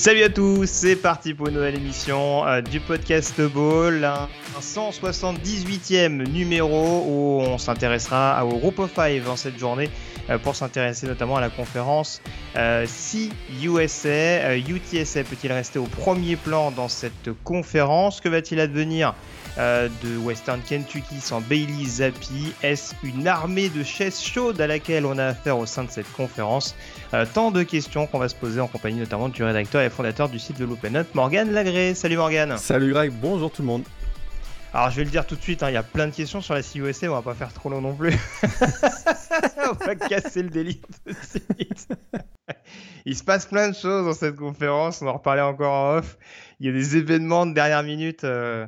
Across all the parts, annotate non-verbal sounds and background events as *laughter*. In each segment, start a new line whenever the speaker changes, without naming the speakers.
salut à tous, c'est parti pour une nouvelle émission euh, du podcast Ball, un 178e numéro où on s'intéressera au Group of Five en cette journée euh, pour s'intéresser notamment à la conférence euh, CUSA. Euh, UTSA peut-il rester au premier plan dans cette conférence? Que va-t-il advenir? Euh, de Western Kentucky sans Bailey Zappi Est-ce une armée de chaises chaudes à laquelle on a affaire au sein de cette conférence Euh, Tant de questions qu'on va se poser en compagnie notamment du rédacteur et fondateur du site de l'Open Up, Morgan Lagré. Salut Morgan
Salut Greg, bonjour tout le monde.
Alors je vais le dire tout de suite, hein, il y a plein de questions sur la CUSA, on va pas faire trop long non plus. *laughs* on va casser le délire tout de suite. il se passe plein de choses dans cette conférence, on en reparlait encore en off. Il y a des événements de dernière minute euh,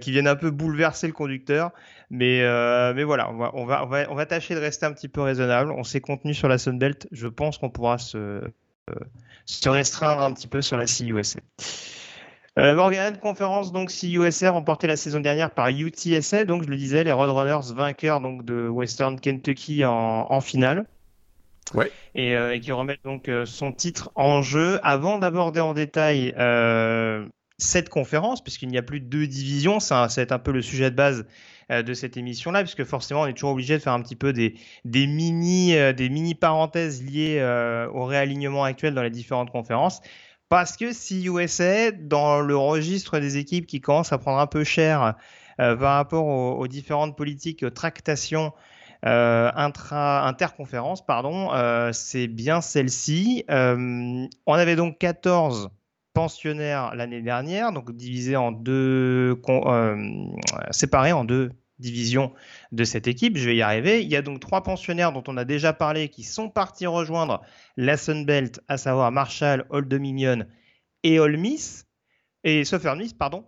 qui viennent un peu bouleverser le conducteur. Mais, euh, mais voilà, on va, on, va, on, va, on va tâcher de rester un petit peu raisonnable. On s'est contenu sur la Sunbelt, je pense qu'on pourra se, euh, se restreindre un petit peu sur la CUSA. Euh, Morgan, conférence donc CUSA remportée la saison dernière par UTSA, donc je le disais, les Roadrunners vainqueurs donc de Western Kentucky en, en finale.
Ouais.
Et, euh, et qui remettent donc euh, son titre en jeu. Avant d'aborder en détail euh, cette conférence, puisqu'il n'y a plus de deux divisions, ça, ça va être un peu le sujet de base euh, de cette émission-là, puisque forcément on est toujours obligé de faire un petit peu des, des mini euh, des mini parenthèses liées euh, au réalignement actuel dans les différentes conférences. Parce que si USA, dans le registre des équipes qui commencent à prendre un peu cher euh, par rapport aux, aux différentes politiques, aux tractations euh, intra, interconférence, pardon, euh, c'est bien celle-ci. On avait donc 14 l'année dernière, donc divisés en deux, euh, séparés en deux divisions de cette équipe. Je vais y arriver. Il y a donc trois pensionnaires dont on a déjà parlé qui sont partis rejoindre la Sunbelt, à savoir Marshall, Old Dominion et Ole Miss, et Southern Miss, pardon.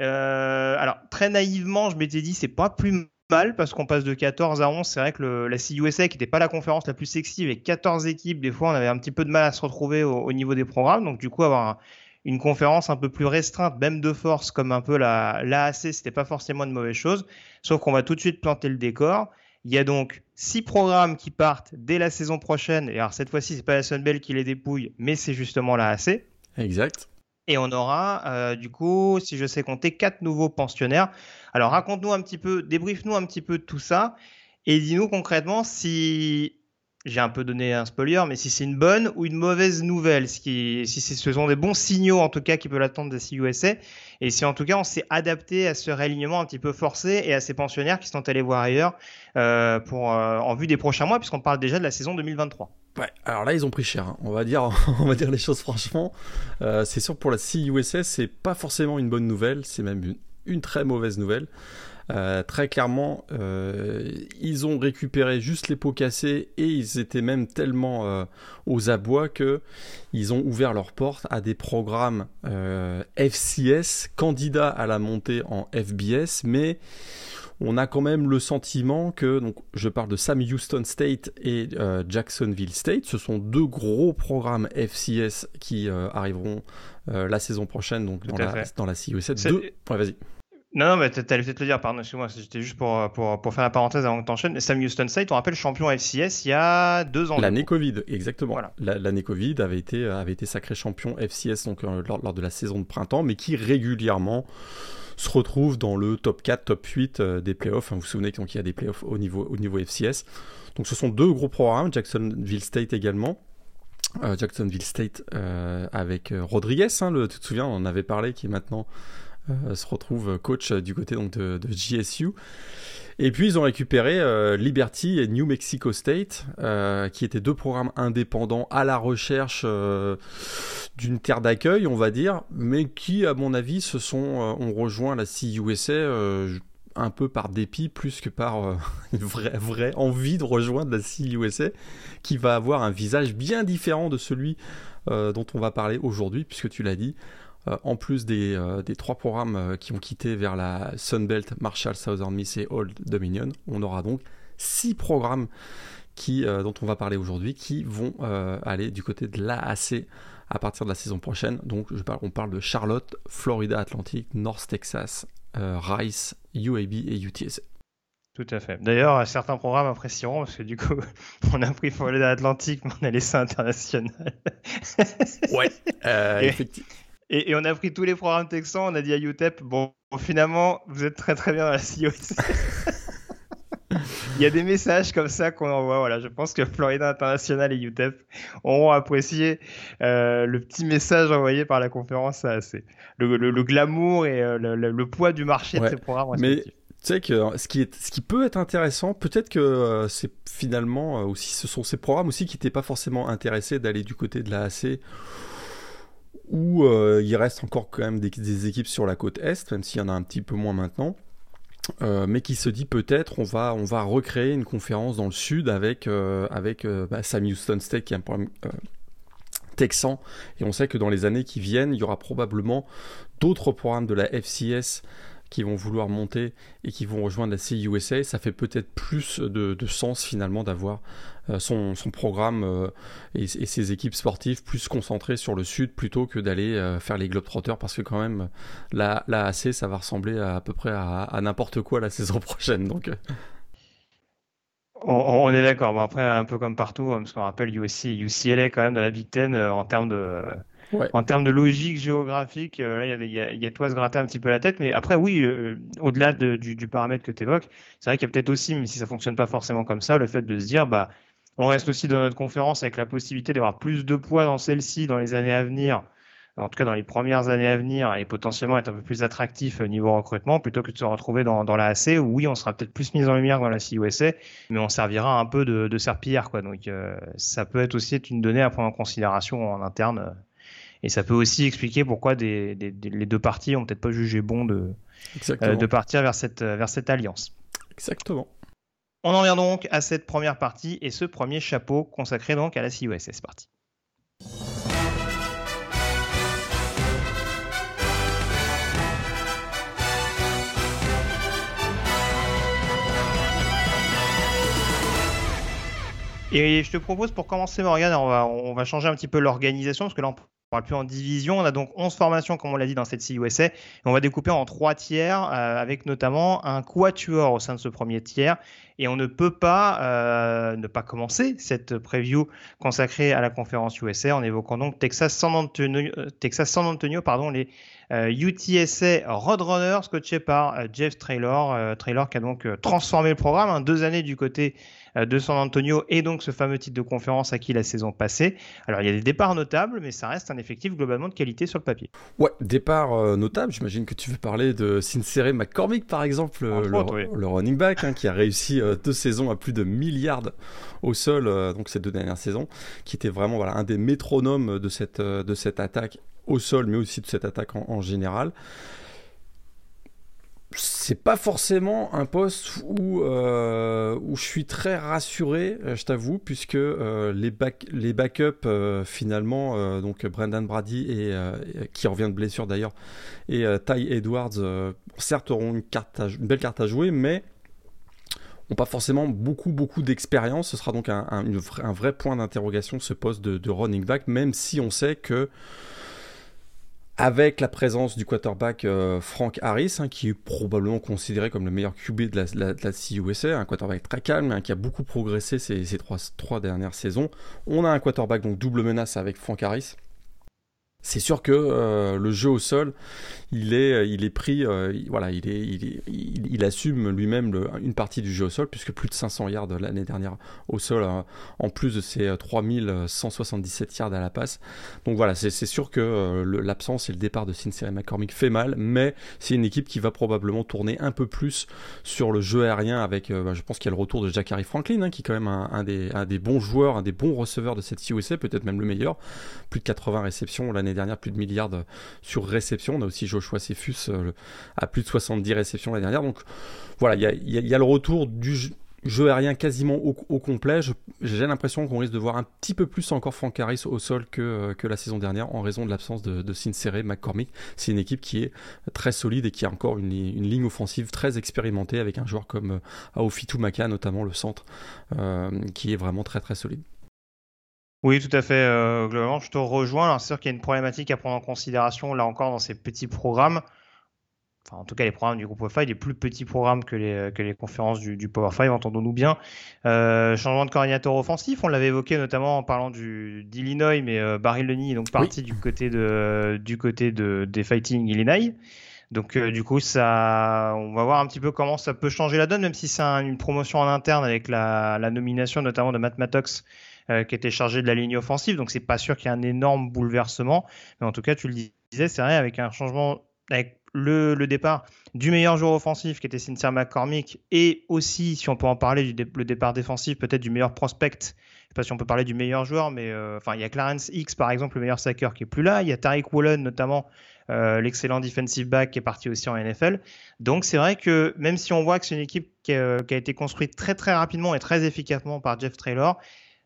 Euh, alors, très naïvement, je m'étais dit, c'est pas plus mal parce qu'on passe de 14 à 11. C'est vrai que la CUSA, qui n'était pas la conférence la plus sexy, avec 14 équipes, des fois, on avait un petit peu de mal à se retrouver au, au niveau des programmes. Donc, du coup, avoir une conférence un peu plus restreinte, même de force, comme un peu la l'AAC, c'était pas forcément une mauvaise chose. Sauf qu'on va tout de suite planter le décor. Il y a donc six programmes qui partent dès la saison prochaine. Et alors, cette fois-ci, c'est pas la Sunbelt qui les dépouille, mais c'est justement la AC.
Exact.
Et on aura, euh, du coup, si je sais compter, quatre nouveaux pensionnaires. Alors, raconte-nous un petit peu, débrief-nous un petit peu de tout ça. Et dis-nous concrètement si, j'ai un peu donné un spoiler, mais si c'est une bonne ou une mauvaise nouvelle. Ce qui, si ce sont des bons signaux, en tout cas, qui peuvent l'attendre de CUSA. Et si, en tout cas, on s'est adapté à ce réalignement un petit peu forcé et à ces pensionnaires qui sont allés voir ailleurs euh, pour, euh, en vue des prochains mois, puisqu'on parle déjà de la saison 2023.
Ouais, alors là ils ont pris cher, hein. on va dire, *laughs* on va dire les choses franchement. Euh, c'est sûr pour la CUSS, c'est pas forcément une bonne nouvelle, c'est même une très mauvaise nouvelle. Euh, très clairement, euh, ils ont récupéré juste les pots cassés et ils étaient même tellement euh, aux abois que ils ont ouvert leurs portes à des programmes FCS, candidats à la montée en FBS, mais on a quand même le sentiment que, donc, je parle de Sam Houston State et euh, Jacksonville State, ce sont deux gros programmes FCS qui euh, arriveront euh, la saison prochaine, donc dans la, dans la CUSA. Deux... Ouais, vas-y.
Non, non, mais t'allais peut-être le dire, pardon, excuse-moi, c'était juste pour, pour, pour faire la parenthèse avant que t'enchaînes. Sam Houston State, on rappelle champion FCS il y a deux ans.
L'année Covid, exactement.
Voilà.
La- L'année Covid avait été, avait été sacré champion FCS donc, euh, lors, lors de la saison de printemps, mais qui régulièrement se retrouve dans le top 4, top 8 euh, des playoffs. Vous vous souvenez qu'il y a des playoffs au niveau, au niveau FCS. Donc ce sont deux gros programmes, Jacksonville State également. Euh, Jacksonville State euh, avec euh, Rodriguez, hein, le, tu te souviens, on en avait parlé, qui est maintenant euh, se retrouve coach euh, du côté de, JSU. Et puis ils ont récupéré euh, Liberty et New Mexico State, euh, qui étaient deux programmes indépendants à la recherche euh, d'une terre d'accueil, on va dire, mais qui, à mon avis, se sont ont rejoint la CUSA un peu par dépit plus que par *laughs* une vraie, vraie envie de rejoindre la CUSA, qui va avoir un visage bien différent de celui dont on va parler aujourd'hui, puisque tu l'as dit. Euh, en plus des, euh, des, trois programmes euh, qui ont quitté vers la Sunbelt, Marshall, Southern Miss et Old Dominion, on aura donc six programmes qui, dont on va parler aujourd'hui qui vont aller du côté de l'AAC à partir de la saison prochaine. Donc je parle, on parle de Charlotte, Florida Atlantic, North Texas, Rice, UAB et UTSA.
Tout à fait. D'ailleurs, certains programmes apprécieront parce que du coup, *laughs* on a pris Florida Atlantic, mais on a laissé international.
ouais, effectivement.
Et, on a pris tous les programmes texans, on a dit à UTEP, bon, finalement, vous êtes très très bien dans la CIO. *laughs* Il y a des messages comme ça qu'on envoie. Voilà, je pense que Florida International et UTEP auront apprécié euh, le petit message envoyé par la conférence AAC. Le, le, glamour et euh, le, poids du marché de ces programmes
Mais tu sais que euh, ce qui, est, ce qui peut être intéressant, peut-être que c'est finalement aussi, ce sont ces programmes aussi qui n'étaient pas forcément intéressés d'aller du côté de la AC où euh, il reste encore quand même des, équipes sur la côte est, même s'il y en a un petit peu moins maintenant. Euh, mais qui se dit peut-être on va on va recréer une conférence dans le sud avec euh, avec bah, Sam Houston State qui est un problème texan et on sait que dans les années qui viennent il y aura probablement d'autres programmes de la FCS qui vont vouloir monter et qui vont rejoindre la CUSA, ça fait peut-être plus de, sens finalement d'avoir euh, son, programme euh, et, ses équipes sportives plus concentrées sur le sud plutôt que d'aller euh, faire les Globetrotters parce que quand même la, la AC ça va ressembler à, peu près à, n'importe quoi la *laughs* saison prochaine. Donc.
On, est d'accord. Bon, après, un peu comme partout, hein, parce qu'on rappelle USC, UCLA quand même dans la Big Ten en termes de en termes de logique géographique, là, il y a, y, a, à se gratter un petit peu la tête. Mais après, oui, euh, au-delà du, du, paramètre que tu évoques, c'est vrai qu'il y a peut-être aussi, mais si ça fonctionne pas forcément comme ça, le fait de se dire, bah, on reste aussi dans notre conférence avec la possibilité d'avoir plus de poids dans celle-ci dans les années à venir, en tout cas dans les premières années à venir, et potentiellement être un peu plus attractif au niveau recrutement, plutôt que de se retrouver dans, dans la AC, où oui, on sera peut-être plus mis en lumière dans la CUSA, mais on servira un peu de, de serpillière, quoi. Donc, euh, ça peut être aussi une donnée à prendre en considération en interne et ça peut aussi expliquer pourquoi des, les deux parties ont peut-être pas jugé bon de, euh, de partir vers cette, vers cette alliance.
Exactement.
On en vient donc à cette première partie et ce premier chapeau consacré donc à la CUS. C'est parti. Et je te propose pour commencer, Morgan, on va, changer un petit peu l'organisation, parce que là, on on parle plus en division. On a donc 11 formations, comme on l'a dit dans cette CUSA. Et on va découper en trois tiers, euh, avec notamment un quatuor au sein de ce premier tiers. Et on ne peut pas euh, ne pas commencer cette preview consacrée à la conférence USA en évoquant donc Texas San Antonio, euh, Texas Antonio pardon, les UTSA Roadrunners, coachés par Jeff Traylor. Traylor qui a donc transformé le programme. Hein, deux années du côté euh, de San Antonio et donc ce fameux titre de conférence acquis la saison passée. Alors il y a des départs notables, mais ça reste un effectif globalement de qualité sur le papier.
Ouais, départ euh, notable. J'imagine que tu veux parler de Sincere McCormick par exemple, le, running back hein, qui a réussi euh, deux saisons à plus de milliards au sol, donc ces deux dernières saisons, qui était vraiment voilà un des métronomes de cette de cette attaque au sol, mais aussi de cette attaque en général c'est pas forcément un poste où, euh, où je suis très rassuré, euh, je t'avoue, puisque euh, les, back, les backups, finalement, donc Brendan Brady, et, qui revient de blessure d'ailleurs, et Ty Edwards, certes auront une, carte une belle carte à jouer, mais n'ont pas forcément beaucoup, beaucoup d'expérience. Ce sera donc un, un, vrai point d'interrogation, ce poste de, de running back, même si on sait que avec la présence du quarterback euh, Frank Harris, hein, qui est probablement considéré comme le meilleur QB de la, de CUSA, un quarterback très calme, hein, qui a beaucoup progressé ces, trois, trois, dernières saisons. On a un quarterback donc double menace avec Frank Harris. C'est sûr que euh, le jeu au sol, il est, euh, pris, euh, il, assume lui-même une partie du jeu au sol, puisque plus de 500 yards l'année dernière au sol, en plus de ses 3177 yards à la passe. Donc voilà, c'est sûr que l'absence et le départ de Sincere McCormick fait mal, mais c'est une équipe qui va probablement tourner un peu plus sur le jeu aérien avec, bah, je pense qu'il y a le retour de Jacari Franklin, hein, qui est quand même un, des, un, des, bons joueurs, un des bons receveurs de cette USA, peut-être même le meilleur, plus de 80 réceptions l'année dernière, plus de milliards sur réception. On a aussi Joshua Cephus euh, à plus de 70 réceptions l'année dernière. Donc voilà, il y a, le retour du jeu aérien quasiment au, complet. J'ai l'impression qu'on risque de voir un petit peu plus encore Frank Harris au sol que, euh, que la saison dernière en raison de l'absence de, de Sincere McCormick. C'est une équipe qui est très solide et qui a encore une, ligne offensive très expérimentée avec un joueur comme euh, Aofitu Maka, notamment le centre, qui est vraiment très très solide.
Oui, tout à fait. Euh, globalement, je te rejoins. Alors, c'est sûr qu'il y a une problématique à prendre en considération, là encore, dans ces petits programmes. Enfin, en tout cas, les programmes du groupe of five, les plus petits programmes que les, que les conférences du, du Power 5, entendons-nous bien. Euh, changement de coordinateur offensif, on l'avait évoqué notamment en parlant du, d'Illinois, mais euh, Barry Lenny est donc parti du côté, de, du côté de, des Fighting Illinois. Donc euh, du coup, on va voir un petit peu comment ça peut changer la donne, même si c'est une promotion en interne avec la, nomination notamment de Matt Mattox euh, qui était chargé de la ligne offensive. Donc c'est pas sûr qu'il y ait un énorme bouleversement. Mais en tout cas, tu le disais, c'est vrai, avec un changement, avec le, départ du meilleur joueur offensif qui était Sincere McCormick et aussi, si on peut en parler, du le départ défensif, peut-être du meilleur prospect. Je sais pas si on peut parler du meilleur joueur, mais euh, enfin, il y a Clarence X par exemple, le meilleur sacker qui est plus là. Il y a Tariq Wallen notamment, euh, l'excellent defensive back qui est parti aussi en NFL. Donc c'est vrai que même si on voit que c'est une équipe qui a, qui a, été construite très très rapidement et très efficacement par Jeff Traylor,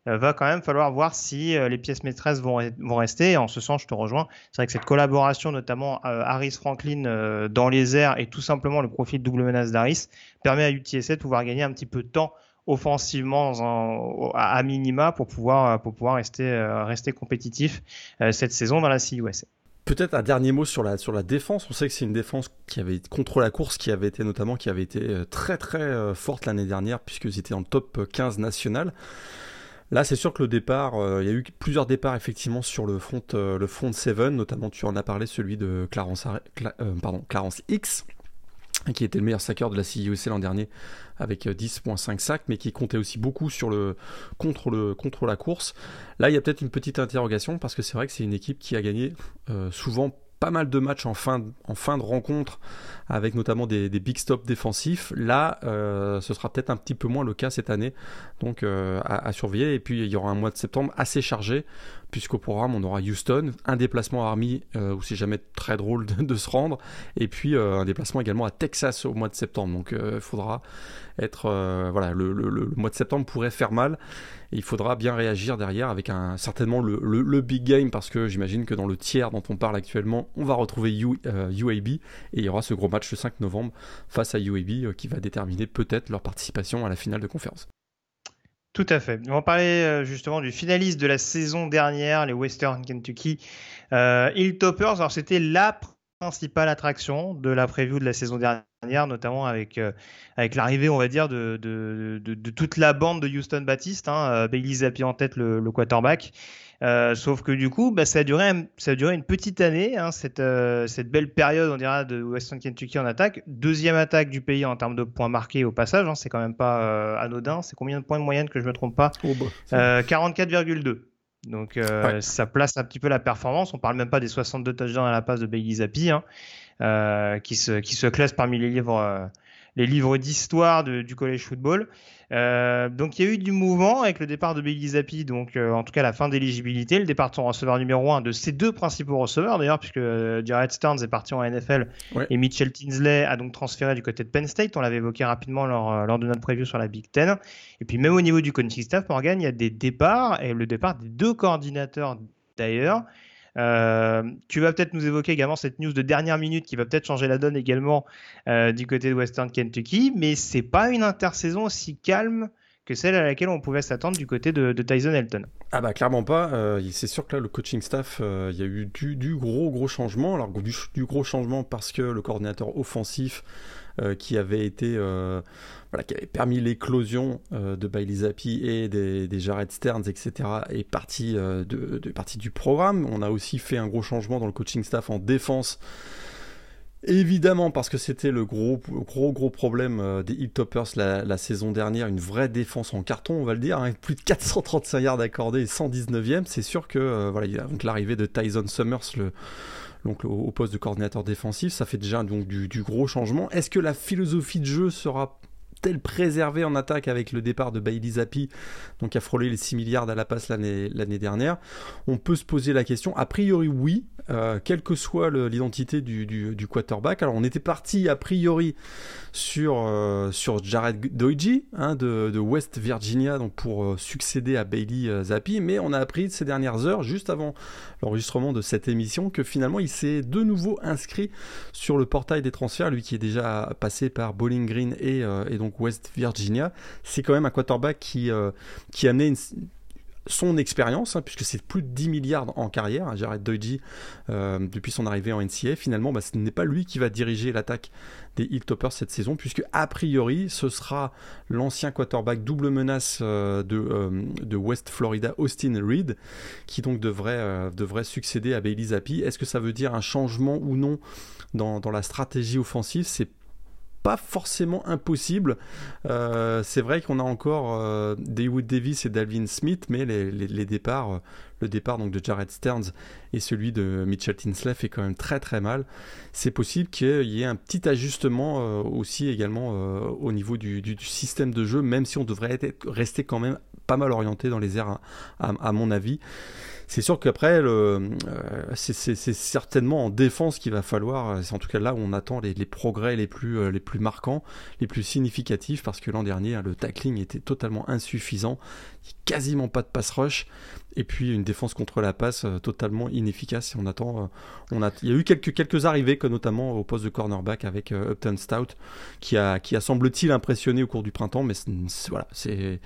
euh, va quand même falloir voir si euh, les pièces maîtresses vont, vont rester. en ce sens, je te rejoins. C'est vrai que cette collaboration, notamment euh, Harris Franklin dans les airs et tout simplement le profil double menace d'Harris, permet à UTSA de pouvoir gagner un petit peu de temps offensivement à, minima pour pouvoir, pour pouvoir rester, rester compétitif cette saison dans la CUSA.
Peut-être un dernier mot sur la, sur la défense. On sait que c'est une défense qui avait contre la course qui avait été notamment qui avait été très très forte l'année dernière puisqu'ils étaient en top 15 national. Là, c'est sûr que le départ, euh, il y a eu plusieurs départs effectivement sur le front, euh, le front 7, notamment tu en as parlé, celui de Clarence, euh, pardon, Clarence X, qui était le meilleur sacker de la CIOC l'an dernier avec 10.5 sacs, mais qui comptait aussi beaucoup sur le, contre, la course. Là, il y a peut-être une petite interrogation parce que c'est vrai que c'est une équipe qui a gagné souvent pas mal de matchs en fin de rencontre, avec notamment des, big stops défensifs. Là, euh, ce sera peut-être un petit peu moins le cas cette année, donc euh, à, surveiller. Et puis, il y aura un mois de septembre assez chargé, puisqu'au programme, on aura Houston, un déplacement à Army, euh, où c'est jamais très drôle de, se rendre, et puis un déplacement également à Texas au mois de septembre. Donc, il faudra être... voilà, le mois de septembre pourrait faire mal il faudra bien réagir derrière avec un, certainement le, big game parce que j'imagine que dans le tiers dont on parle actuellement, on va retrouver UAB et il y aura ce gros match le 5 novembre face à UAB euh, qui va déterminer peut-être leur participation à la finale de conférence.
Tout à fait. On va parler euh, justement du finaliste de la saison dernière, les Western Kentucky Hilltoppers. Alors c'était la principale attraction de la preview de la saison dernière, notamment avec, euh, avec l'arrivée, on va dire, de, toute la bande de Houston Baptiste, hein, euh, Bailey Zappi en tête, le, quarterback. Euh, sauf que du coup, bah, ça, a duré, ça a duré une petite année, hein, cette, cette belle période, on dira, de Western Kentucky en attaque. Deuxième attaque du pays en termes de points marqués au passage, hein, c'est quand même pas anodin. C'est combien de points de moyenne que je me trompe pas oh, bah, 44,2. Donc euh, ça place un petit peu la performance. On parle même pas des 62 touchdowns à la passe de Bailey Zappi, hein, euh, qui, se, qui se classe parmi les livres, euh, les livres d'histoire du college football. Euh, donc il y a eu du mouvement avec le départ de Bailey Zappi, donc euh, en tout cas la fin d'éligibilité, le départ de son receveur numéro 1, de ses deux principaux receveurs d'ailleurs, puisque euh, Jared Stearns est parti en NFL et Mitchell Tinsley a donc transféré du côté de Penn State, on l'avait évoqué rapidement lors, lors de notre preview sur la Big Ten. Et puis même au niveau du coaching staff, Morgan, il y a des départs, et le départ des deux coordinateurs d'ailleurs. Euh, tu vas peut-être nous évoquer également cette news de dernière minute qui va peut-être changer la donne également euh, du côté de Western Kentucky, mais c'est pas une intersaison aussi calme que celle à laquelle on pouvait s'attendre du côté de, Tyson Elton.
Ah bah clairement pas. Euh, c'est sûr que là, le coaching staff, il y a eu du, gros gros changement. Alors du, gros changement parce que le coordinateur offensif qui avait été voilà, qui avait permis l'éclosion de Bailey Zappi et des, des, Jared Stearns, etc., est parti, de, partie du programme. On a aussi fait un gros changement dans le coaching staff en défense Évidemment, parce que c'était le gros, gros, gros problème euh, des Hilltoppers la, la saison dernière, une vraie défense en carton, on va le dire, avec hein, plus de 435 yards accordés et 119e. C'est sûr que euh, voilà, donc l'arrivée de Tyson Summers, le, donc au poste de coordinateur défensif, ça fait déjà donc du, du gros changement. Est-ce que la philosophie de jeu sera elle préservée en attaque avec le départ de Bailey Zappi, donc a frôlé les 6 milliards à la passe l'année dernière? On peut se poser la question. A priori, oui, euh, quelle que soit l'identité du, du, quarterback. Alors, on était parti a priori sur, euh, sur Jared Doiji hein, de, de, West Virginia donc pour euh, succéder à Bailey Zappi, mais on a appris ces dernières heures, juste avant l'enregistrement de cette émission, que finalement il s'est de nouveau inscrit sur le portail des transferts, lui qui est déjà passé par Bowling Green et, et donc West Virginia. C'est quand même un quarterback qui, qui a amené une son expérience, hein, puisque c'est plus de 10 milliards en carrière, hein, Jared Doiji, euh, depuis son arrivée en NCA, finalement, bah, ce n'est pas lui qui va diriger l'attaque des Hilltoppers cette saison, puisque a priori, ce sera l'ancien quarterback double menace euh, de, euh, de, West Florida, Austin Reed, qui donc devrait, devrait succéder à Bailey Zappi. Est-ce que ça veut dire un changement ou non dans, la stratégie offensive? Pas forcément impossible. Euh, c'est vrai qu'on a encore euh, Daywood Davis et Dalvin Smith, mais les, départs, euh, le départ donc de Jared Stearns et celui de Mitchell Tinsley fait quand même très très mal. C'est possible qu'il y ait un petit ajustement aussi également au niveau du, système de jeu, même si on devrait être, rester quand même pas mal orienté dans les airs, à mon avis. C'est sûr qu'après, euh, c'est certainement en défense qu'il va falloir, euh, c'est en tout cas là où on attend les, progrès les plus, euh, les plus marquants, les plus significatifs, parce que l'an dernier, hein, le tackling était totalement insuffisant, quasiment pas de pass rush, et puis une défense contre la passe totalement inefficace. On attend, il y a eu quelques, arrivées, notamment au poste de cornerback avec Upton Stout, qui a, semble-t-il impressionné au cours du printemps, mais voilà, il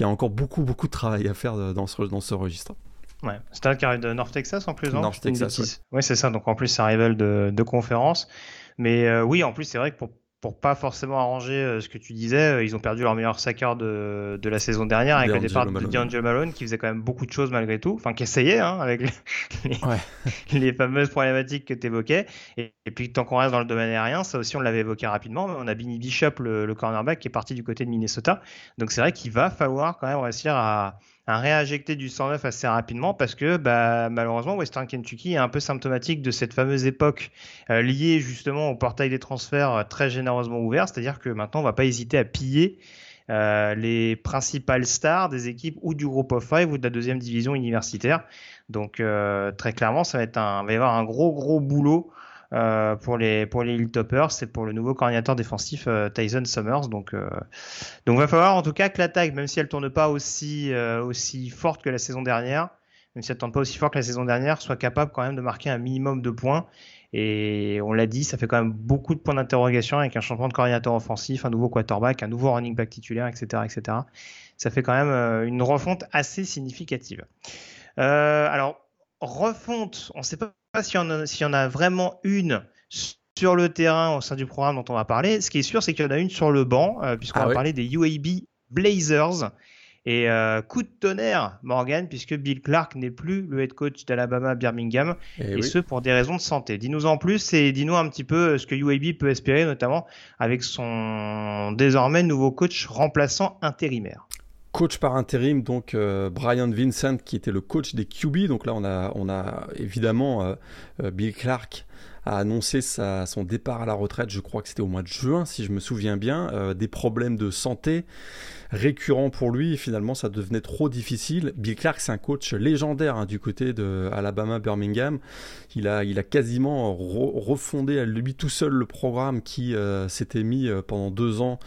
y a encore beaucoup, beaucoup de travail à faire dans ce registre.
Ouais, c'est un carré de North Texas en plus,
North Texas.
Ouais, c'est ça. Donc en plus, c'est un rival de, de conférence. Mais euh, oui, en plus, c'est vrai que pour, pour pas forcément arranger euh, ce que tu disais, euh, ils ont perdu leur meilleur sacker de, de la saison dernière avec le départ de D'Angelo Malone qui faisait quand même beaucoup de choses malgré tout. Enfin, qui essayait hein, avec les, *laughs* *laughs* les, fameuses problématiques que tu évoquais. Et, puis, tant qu'on reste dans le domaine aérien, ça aussi, on l'avait évoqué rapidement. On a Benny Bishop, le, le cornerback, qui est parti du côté de Minnesota. Donc c'est vrai qu'il va falloir quand même réussir à un réinjecter du 109 assez rapidement parce que bah, malheureusement Western Kentucky est un peu symptomatique de cette fameuse époque euh, liée justement au portail des transferts euh, très généreusement ouvert, c'est-à-dire que maintenant on va pas hésiter à piller euh, les principales stars des équipes ou du groupe of five ou de la deuxième division universitaire. Donc très clairement, ça va être un, va y avoir un gros gros boulot euh, pour les pour les Hilltoppers, c'est pour le nouveau coordinateur défensif euh, Tyson Summers. Donc euh, donc va falloir en tout cas que l'attaque, même si elle tourne pas aussi euh, aussi forte que la saison dernière, même si elle tourne pas aussi fort que la saison dernière, soit capable quand même de marquer un minimum de points. Et on l'a dit, ça fait quand même beaucoup de points d'interrogation avec un changement de coordinateur offensif, un nouveau quarterback, un nouveau running back titulaire, etc., etc. Ça fait quand même une refonte assez significative. Euh, alors refonte, on ne sait pas s'il y, en a vraiment une sur le terrain au sein du programme dont on va parler. Ce qui est sûr, c'est qu'il y en a une sur le banc, euh, puisqu'on ah va parler des UAB Blazers. Et euh, coup de tonnerre, Morgan, puisque Bill Clark n'est plus le head coach d'Alabama Birmingham, eh et, ce pour des raisons de santé. Dis-nous en plus et dis-nous un petit peu ce que UAB peut espérer, notamment avec son désormais nouveau coach remplaçant intérimaire
coach par intérim, donc euh, Brian Vincent, qui était le coach des QB. Donc là, on a, on a évidemment euh, euh, Bill Clark a annoncé sa, son départ à la retraite, je crois que c'était au mois de juin, si je me souviens bien, des problèmes de santé récurrents pour lui, et finalement ça devenait trop difficile. Bill Clark, c'est un coach légendaire hein, du côté de Alabama Birmingham. Il a, il a quasiment refondé à lui tout seul le programme qui s'était mis pendant deux ans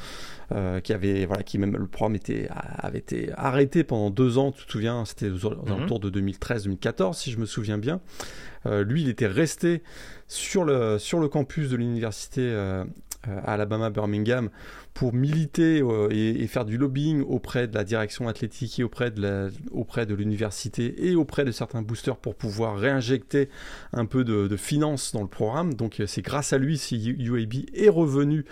euh, qui avait voilà qui même le programme était avait été arrêté pendant deux ans tu te souviens c'était aux, mhm. alentours de 2013-2014 si je me souviens bien euh, lui il était resté sur le sur le campus de l'université euh, Alabama Birmingham pour militer et, faire du lobbying auprès de la direction athlétique et auprès de l'université et auprès de certains boosters pour pouvoir réinjecter un peu de, de finances dans le programme. Donc c'est grâce à lui si UAB est revenu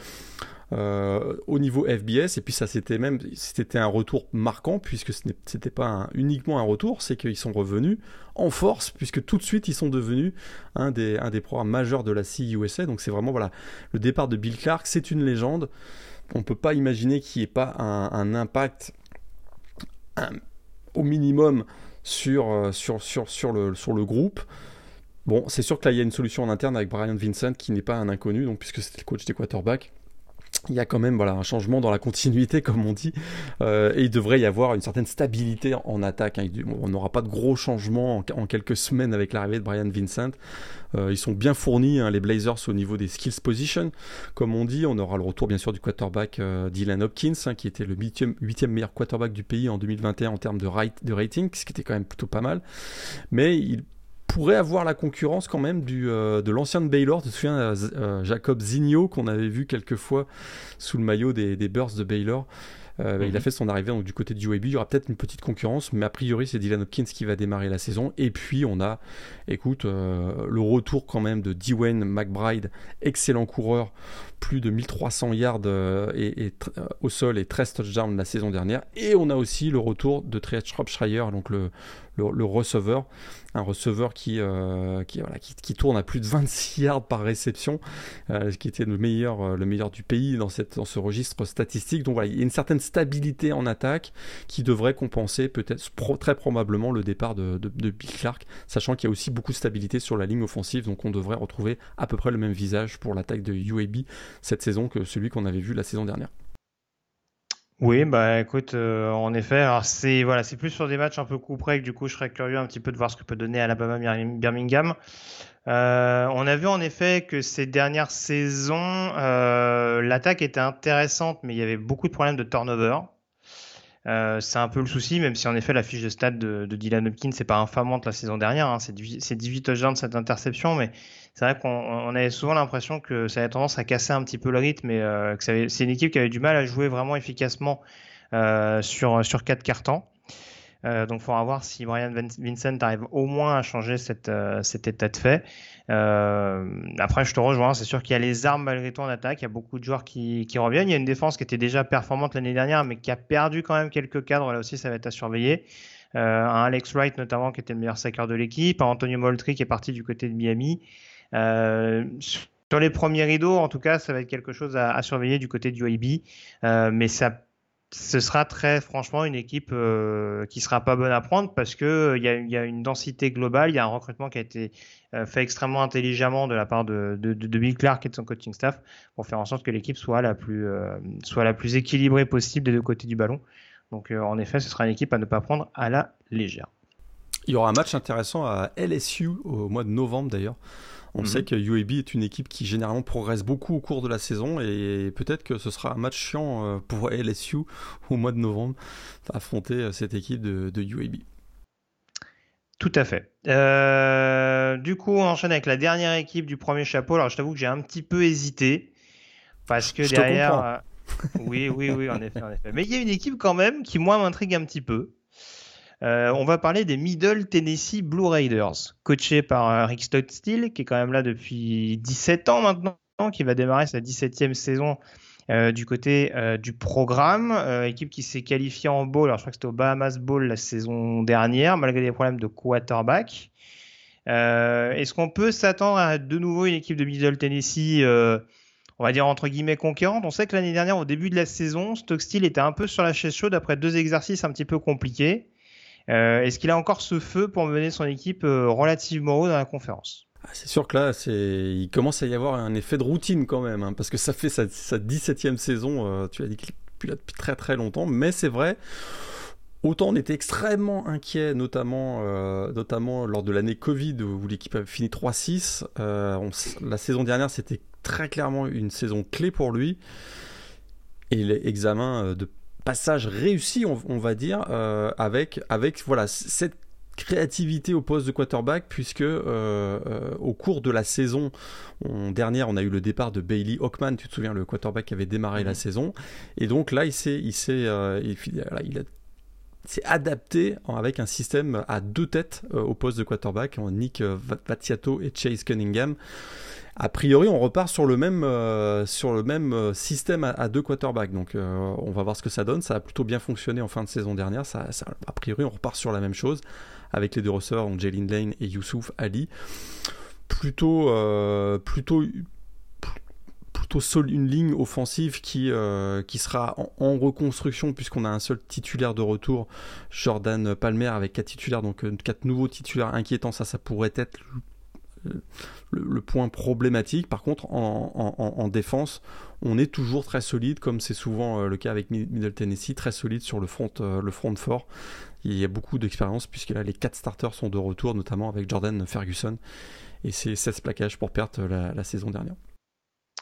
euh, au niveau FBS. Et puis ça, c'était même c'était un retour marquant puisque ce n'était pas uniquement un retour, c'est qu'ils sont revenus en force puisque tout de suite ils sont devenus un des, un des programmes majeurs de la CUSA. Donc c'est vraiment voilà le départ de Bill Clark, c'est une légende. On ne peut pas imaginer qu'il n'y ait pas un, impact au minimum sur, euh, sur, sur, sur, le, sur le groupe. Bon, c'est sûr que là, il y a une solution en interne avec Brian Vincent qui n'est pas un inconnu, donc puisque c'était le coach des quarterbacks il y a quand même voilà, un changement dans la continuité, comme on dit, euh, et il devrait y avoir une certaine stabilité en attaque. Hein. On n'aura pas de gros changements en, quelques semaines avec l'arrivée de Brian Vincent. Euh, ils sont bien fournis, hein, les Blazers, au niveau des skills position. Comme on dit, on aura le retour bien sûr du quarterback euh, Dylan Hopkins, hein, qui était le huitième meilleur quarterback du pays en 2021 en termes de, de rating, ce qui était quand même plutôt pas mal. Mais il pourrait avoir la concurrence quand même du, euh, de l'ancien de Baylor. Tu te souviens, euh, euh, Jacob Zigno, qu'on avait vu quelques fois sous le maillot des, des de Baylor. Il a mhm. fait son arrivée donc, du côté du UAB. Il y aura peut-être une petite concurrence, mais a priori, c'est Dylan Hopkins qui va démarrer la saison. Et puis, on a, écoute, le retour quand même de Dwayne McBride, excellent coureur, plus de 1300 yards et, au sol et 13 touchdowns la saison dernière. Et on a aussi le retour de Trey Shropshire, donc le, le, receveur, un receveur qui, euh, qui, voilà, qui, tourne à plus de 26 yards par réception, euh, ce qui était le meilleur, euh, le meilleur du pays dans, cette, dans ce registre statistique. Donc voilà, il y a une certaine stabilité en attaque qui devrait compenser peut-être très probablement le départ de, de, Bill Clark, sachant qu'il y a aussi beaucoup de stabilité sur la ligne offensive, donc on devrait retrouver à peu près le même visage pour l'attaque de UAB cette saison que celui qu'on avait vu la saison dernière.
Oui, bah écoute, euh, en effet, alors c'est voilà, c'est plus sur des matchs un peu coup près que du coup je serais curieux un petit peu de voir ce que peut donner Alabama Birmingham. Euh, on a vu en effet que ces dernières saisons, euh, l'attaque était intéressante, mais il y avait beaucoup de problèmes de turnover. C'est un peu le souci, même si en effet la fiche de stade de, de Dylan Hopkins c'est pas infamante la saison dernière, hein, c'est 18 touchdowns cette interception, mais c'est vrai qu'on avait souvent l'impression que ça avait tendance à casser un petit peu le rythme et euh, que c'est une équipe qui avait du mal à jouer vraiment efficacement euh, sur sur quatre cartons. Euh, donc, il faudra voir si Brian Vincent arrive au moins à changer cette, euh, cet état de fait. Après, je te rejoins. C'est sûr qu'il y a les armes malgré tout en attaque. Il y a beaucoup de joueurs qui, qui reviennent. Il y a une défense qui était déjà performante l'année dernière, mais qui a perdu quand même quelques cadres. Là aussi, ça va être à surveiller. Un Alex Wright notamment, qui était le meilleur saqueur de l'équipe. Un Antonio Moultrie qui est parti du côté de Miami. Euh, sur les premiers rideaux, en tout cas, ça va être quelque chose à, surveiller du côté du IB. Euh, mais ça ce sera très franchement une équipe euh, qui sera pas bonne à prendre parce que euh, il y, a, une densité globale, il y a un recrutement qui a été fait extrêmement intelligemment de la part de, Bill Clark et de son coaching staff pour faire en sorte que l'équipe soit la soit la plus équilibrée possible des deux côtés du ballon. Donc en effet, ce sera une équipe à ne pas prendre à la légère.
Il y aura un match intéressant à LSU au mois de novembre d'ailleurs. On mhm. sait que UAB est une équipe qui généralement progresse beaucoup au cours de la saison et peut-être que ce sera un match chiant euh, pour *laughs* LSU au mois de novembre affronter euh, cette équipe de, UAB.
Tout à fait. Euh, du coup, on enchaîne avec la dernière équipe du premier chapeau. Alors, je t'avoue que j'ai un petit peu hésité parce que derrière. oui, oui, oui, en effet, en effet. Mais il y a une équipe quand même qui, moi, m'intrigue un petit peu. Euh, on va parler des Middle Tennessee Blue Raiders, coaché par euh, Rick Stockstill, qui est quand même là depuis 17 ans maintenant, qui va démarrer sa 17e saison euh, du côté du programme. équipe qui s'est qualifiée en bowl, alors je crois que c'était au Bahamas Bowl la saison dernière, malgré des problèmes de quarterback. Est-ce qu'on peut s'attendre à de nouveau une équipe de Middle Tennessee on va dire entre guillemets conquérante? On sait que l'année dernière, au début de la saison, Stockstill était un peu sur la chaise chaude après deux exercices un petit peu compliqués. Euh, est-ce qu'il a encore ce feu pour mener son équipe euh, relativement haut dans la conférence?
Ah, c'est sûr que là, il commence à y avoir un effet de routine quand même, hein, parce que ça fait sa, 17e saison, euh, tu as dit qu'il là depuis très très longtemps, mais c'est vrai, autant on était extrêmement inquiet, notamment, notamment lors de l'année Covid où l'équipe a fini 3-6. la saison dernière, c'était très clairement une saison clé pour lui. Et l'examen de passage réussi, on, va dire, euh, avec, avec voilà, cette créativité au poste de quarterback puisque au cours de la saison dernière on a eu le départ de Bailey Hawkman tu te souviens le quarterback qui avait démarré la mhm. saison et donc là il s'est il s'est il, il, a c'est adapté avec un système à deux têtes euh, au poste de quarterback, en Nick euh, Vatiato et Chase Cunningham. A priori, on repart sur le même, euh, sur le même système à, deux quarterbacks. Donc, on va voir ce que ça donne. Ça a plutôt bien fonctionné en fin de saison dernière. A priori, on repart sur la même chose avec les deux receveurs, Jalen Lane et Youssouf Ali. Plutôt, plutôt plutôt une ligne offensive qui, euh, sera en, reconstruction puisqu'on a un seul titulaire de retour, Jordan Palmer avec quatre titulaires, donc euh, quatre nouveaux titulaires inquiétants, ça ça pourrait être le, point problématique. Par contre, en, défense, on est toujours très solide, comme c'est souvent euh, le cas avec Middle Tennessee, très solide sur le front, le front fort. Il y a beaucoup d'expérience puisque là les quatre starters sont de retour, notamment avec Jordan Ferguson. Et c'est 16 plaquages pour perte la saison dernière.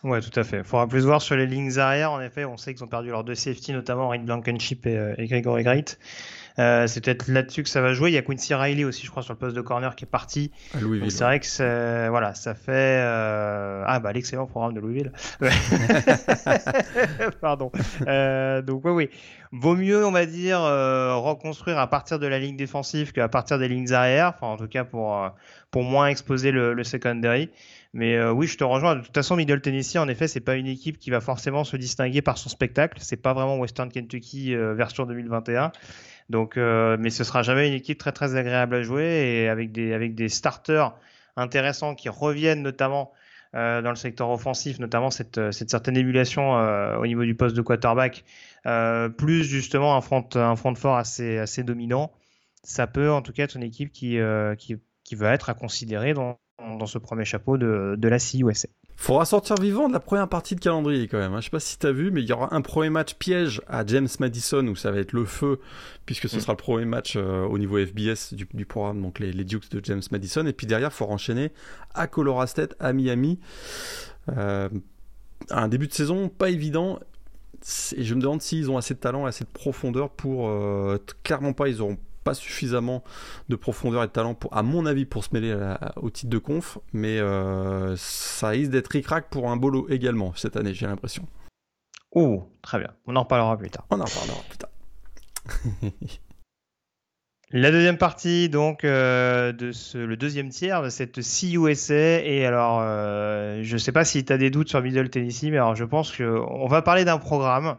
Ouais, tout à fait. Il faudra plus voir sur les lignes arrière. En effet, on sait qu'ils ont perdu leurs deux safety, notamment Reed Blankenship et, euh, et Gregory Great. Euh, c'est peut-être là-dessus que ça va jouer. Il y a Quincy Riley aussi, je crois, sur le poste de corner qui est parti. C'est vrai que voilà, ça fait euh... ah bah l'excellent programme de Louisville. *laughs* Pardon. Euh, donc oui, oui. Vaut mieux, on va dire, reconstruire à partir de la ligne défensive qu'à partir des lignes arrière. Enfin, en tout cas pour pour moins exposer le, le secondary. Mais euh, oui, je te rejoins. De toute façon, Middle Tennessee, en effet, c'est pas une équipe qui va forcément se distinguer par son spectacle. C'est pas vraiment Western Kentucky euh, version 2021. Donc, euh, mais ce sera jamais une équipe très très agréable à jouer et avec des avec des starters intéressants qui reviennent notamment dans le secteur offensif, notamment cette, cette certaine émulation au niveau du poste de quarterback, plus justement un front un front fort assez assez dominant. Ça peut en tout cas être une équipe qui qui qui va être à considérer dans dans ce premier chapeau de, de la CUSA.
Faudra sortir vivant de la première partie de calendrier quand même. Hein. Je sais pas si tu as vu, mais il y aura un premier match piège à James Madison où ça va être le feu, puisque ce mm. sera le premier match euh, au niveau FBS du, programme, donc les, Dukes de James Madison. Et puis derrière, il faut enchaîner à Colorado State, à Miami. Euh, un début de saison pas évident. Et je me demande s'ils ont assez de talent, assez de profondeur pour. Euh, clairement pas, ils auront pas suffisamment de profondeur et de talent, pour, à mon avis, pour se mêler au titre de conf, mais euh, ça risque d'être ric pour un bolo également cette année, j'ai l'impression.
Oh, très bien. On en reparlera plus tard.
On en reparlera plus tard. *laughs*
La deuxième partie, donc, euh, de ce, le deuxième tiers de cette CUSA. Et alors, euh, je ne sais pas si tu as des doutes sur Middle Tennessee, mais alors je pense qu'on va parler d'un programme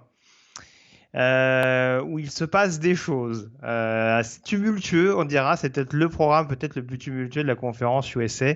euh, où il se passe des choses. Euh, assez tumultueux, on dira, c'est peut-être le programme peut-être le plus tumultueux de la conférence USA.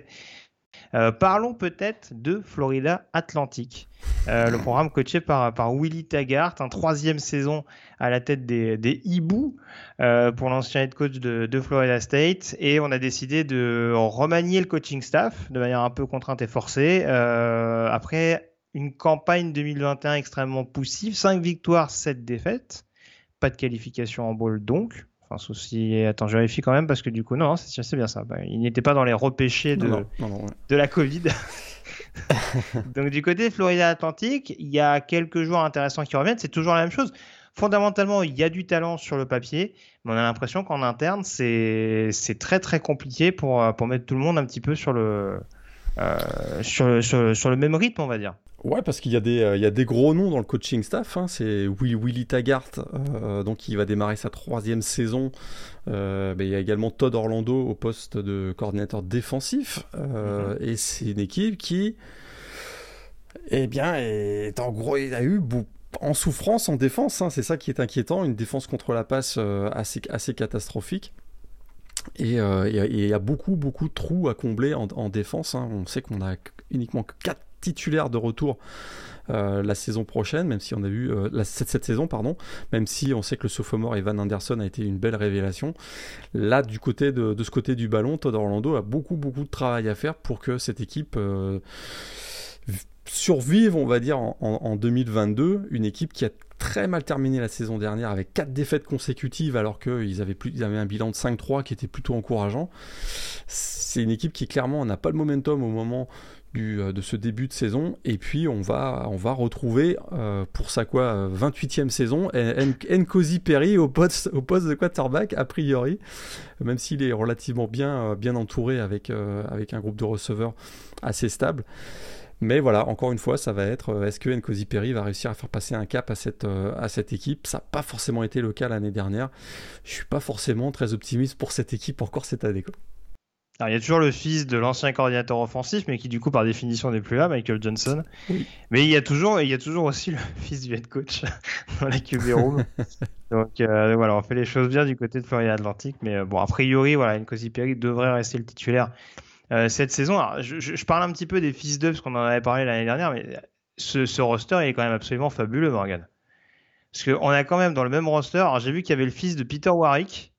Euh, parlons peut-être de Florida Atlantic, le programme coaché par, par Willy Taggart, un troisième saison à la tête des, des Hiboux pour l'ancien head coach de, de, Florida State. Et on a décidé de remanier le coaching staff de manière un peu contrainte et forcée. Après une campagne 2021 extrêmement poussive, 5 victoires, 7 défaites, pas de qualification en bowl donc. Enfin, souci, attends, je vérifie quand même parce que du coup, non, c'est bien ça. Bah, il n'était pas dans les repêchés de, de la Covid. *laughs* donc, du côté Florida Atlantique, il y a quelques joueurs intéressants qui reviennent. C'est toujours la même chose. Fondamentalement, il y a du talent sur le papier, mais on a l'impression qu'en interne, c'est très très compliqué pour, pour mettre tout le monde un petit peu sur le, euh, sur, sur, sur, le même rythme, on va dire.
Ouais, parce qu'il y, a des, euh, y a des gros noms dans le coaching staff. Hein. C'est Willy Taggart, euh, donc il va démarrer sa troisième saison. Euh, il y a également Todd Orlando au poste de coordinateur défensif. Euh, mm-hmm. Et c'est une équipe qui, eh bien, est en gros, il a eu en souffrance en défense. Hein. C'est ça qui est inquiétant. Une défense contre la passe assez, assez catastrophique. Et il y, a beaucoup, beaucoup de trous à combler en, en défense. Hein. On sait qu'on a uniquement 4 titulaire de retour euh, la saison prochaine, même si on a vu euh, la, cette, saison, pardon, même si on sait que le sophomore Evan Anderson a été une belle révélation. Là, du côté de, ce côté du ballon, Todd Orlando a beaucoup beaucoup de travail à faire pour que cette équipe euh, survive, on va dire, en, 2022, une équipe qui a très mal terminé la saison dernière avec quatre défaites consécutives alors qu'ils avaient, plus, ils avaient un bilan de 5-3 qui était plutôt encourageant. C'est une équipe qui clairement n'a pas le momentum au moment euh, de ce début de saison. Et puis on va, on va retrouver euh, pour sa quoi 28e saison Nkosi Perry au poste, de quarterback a priori, même s'il est relativement bien, bien entouré avec, avec un groupe de receveurs assez stable. Mais voilà, encore une fois, ça va être est-ce que Nkosi Perry va réussir à faire passer un cap à cette, à cette équipe? Ça n'a pas forcément été le cas l'année dernière. Je suis pas forcément très optimiste pour cette équipe encore cette année.
Alors, il y a toujours le fils de l'ancien coordinateur offensif, mais qui du coup par définition n'est plus là, Michael Johnson. Mais il y a toujours, il y a toujours aussi le *laughs* fils du head coach *laughs* dans la QB room. *laughs* Donc euh, voilà, on fait les choses bien du côté de Florida Atlantic, mais euh, bon, a priori, voilà, Nkosi Perry devrait rester le titulaire euh, cette saison. Alors, je, je, parle un petit peu des fils d'eux parce qu'on en avait parlé l'année dernière, mais ce, ce, roster il est quand même absolument fabuleux, Morgan. Parce qu'on a quand même dans le même roster. Alors j'ai vu qu'il y avait le fils de Peter Warwick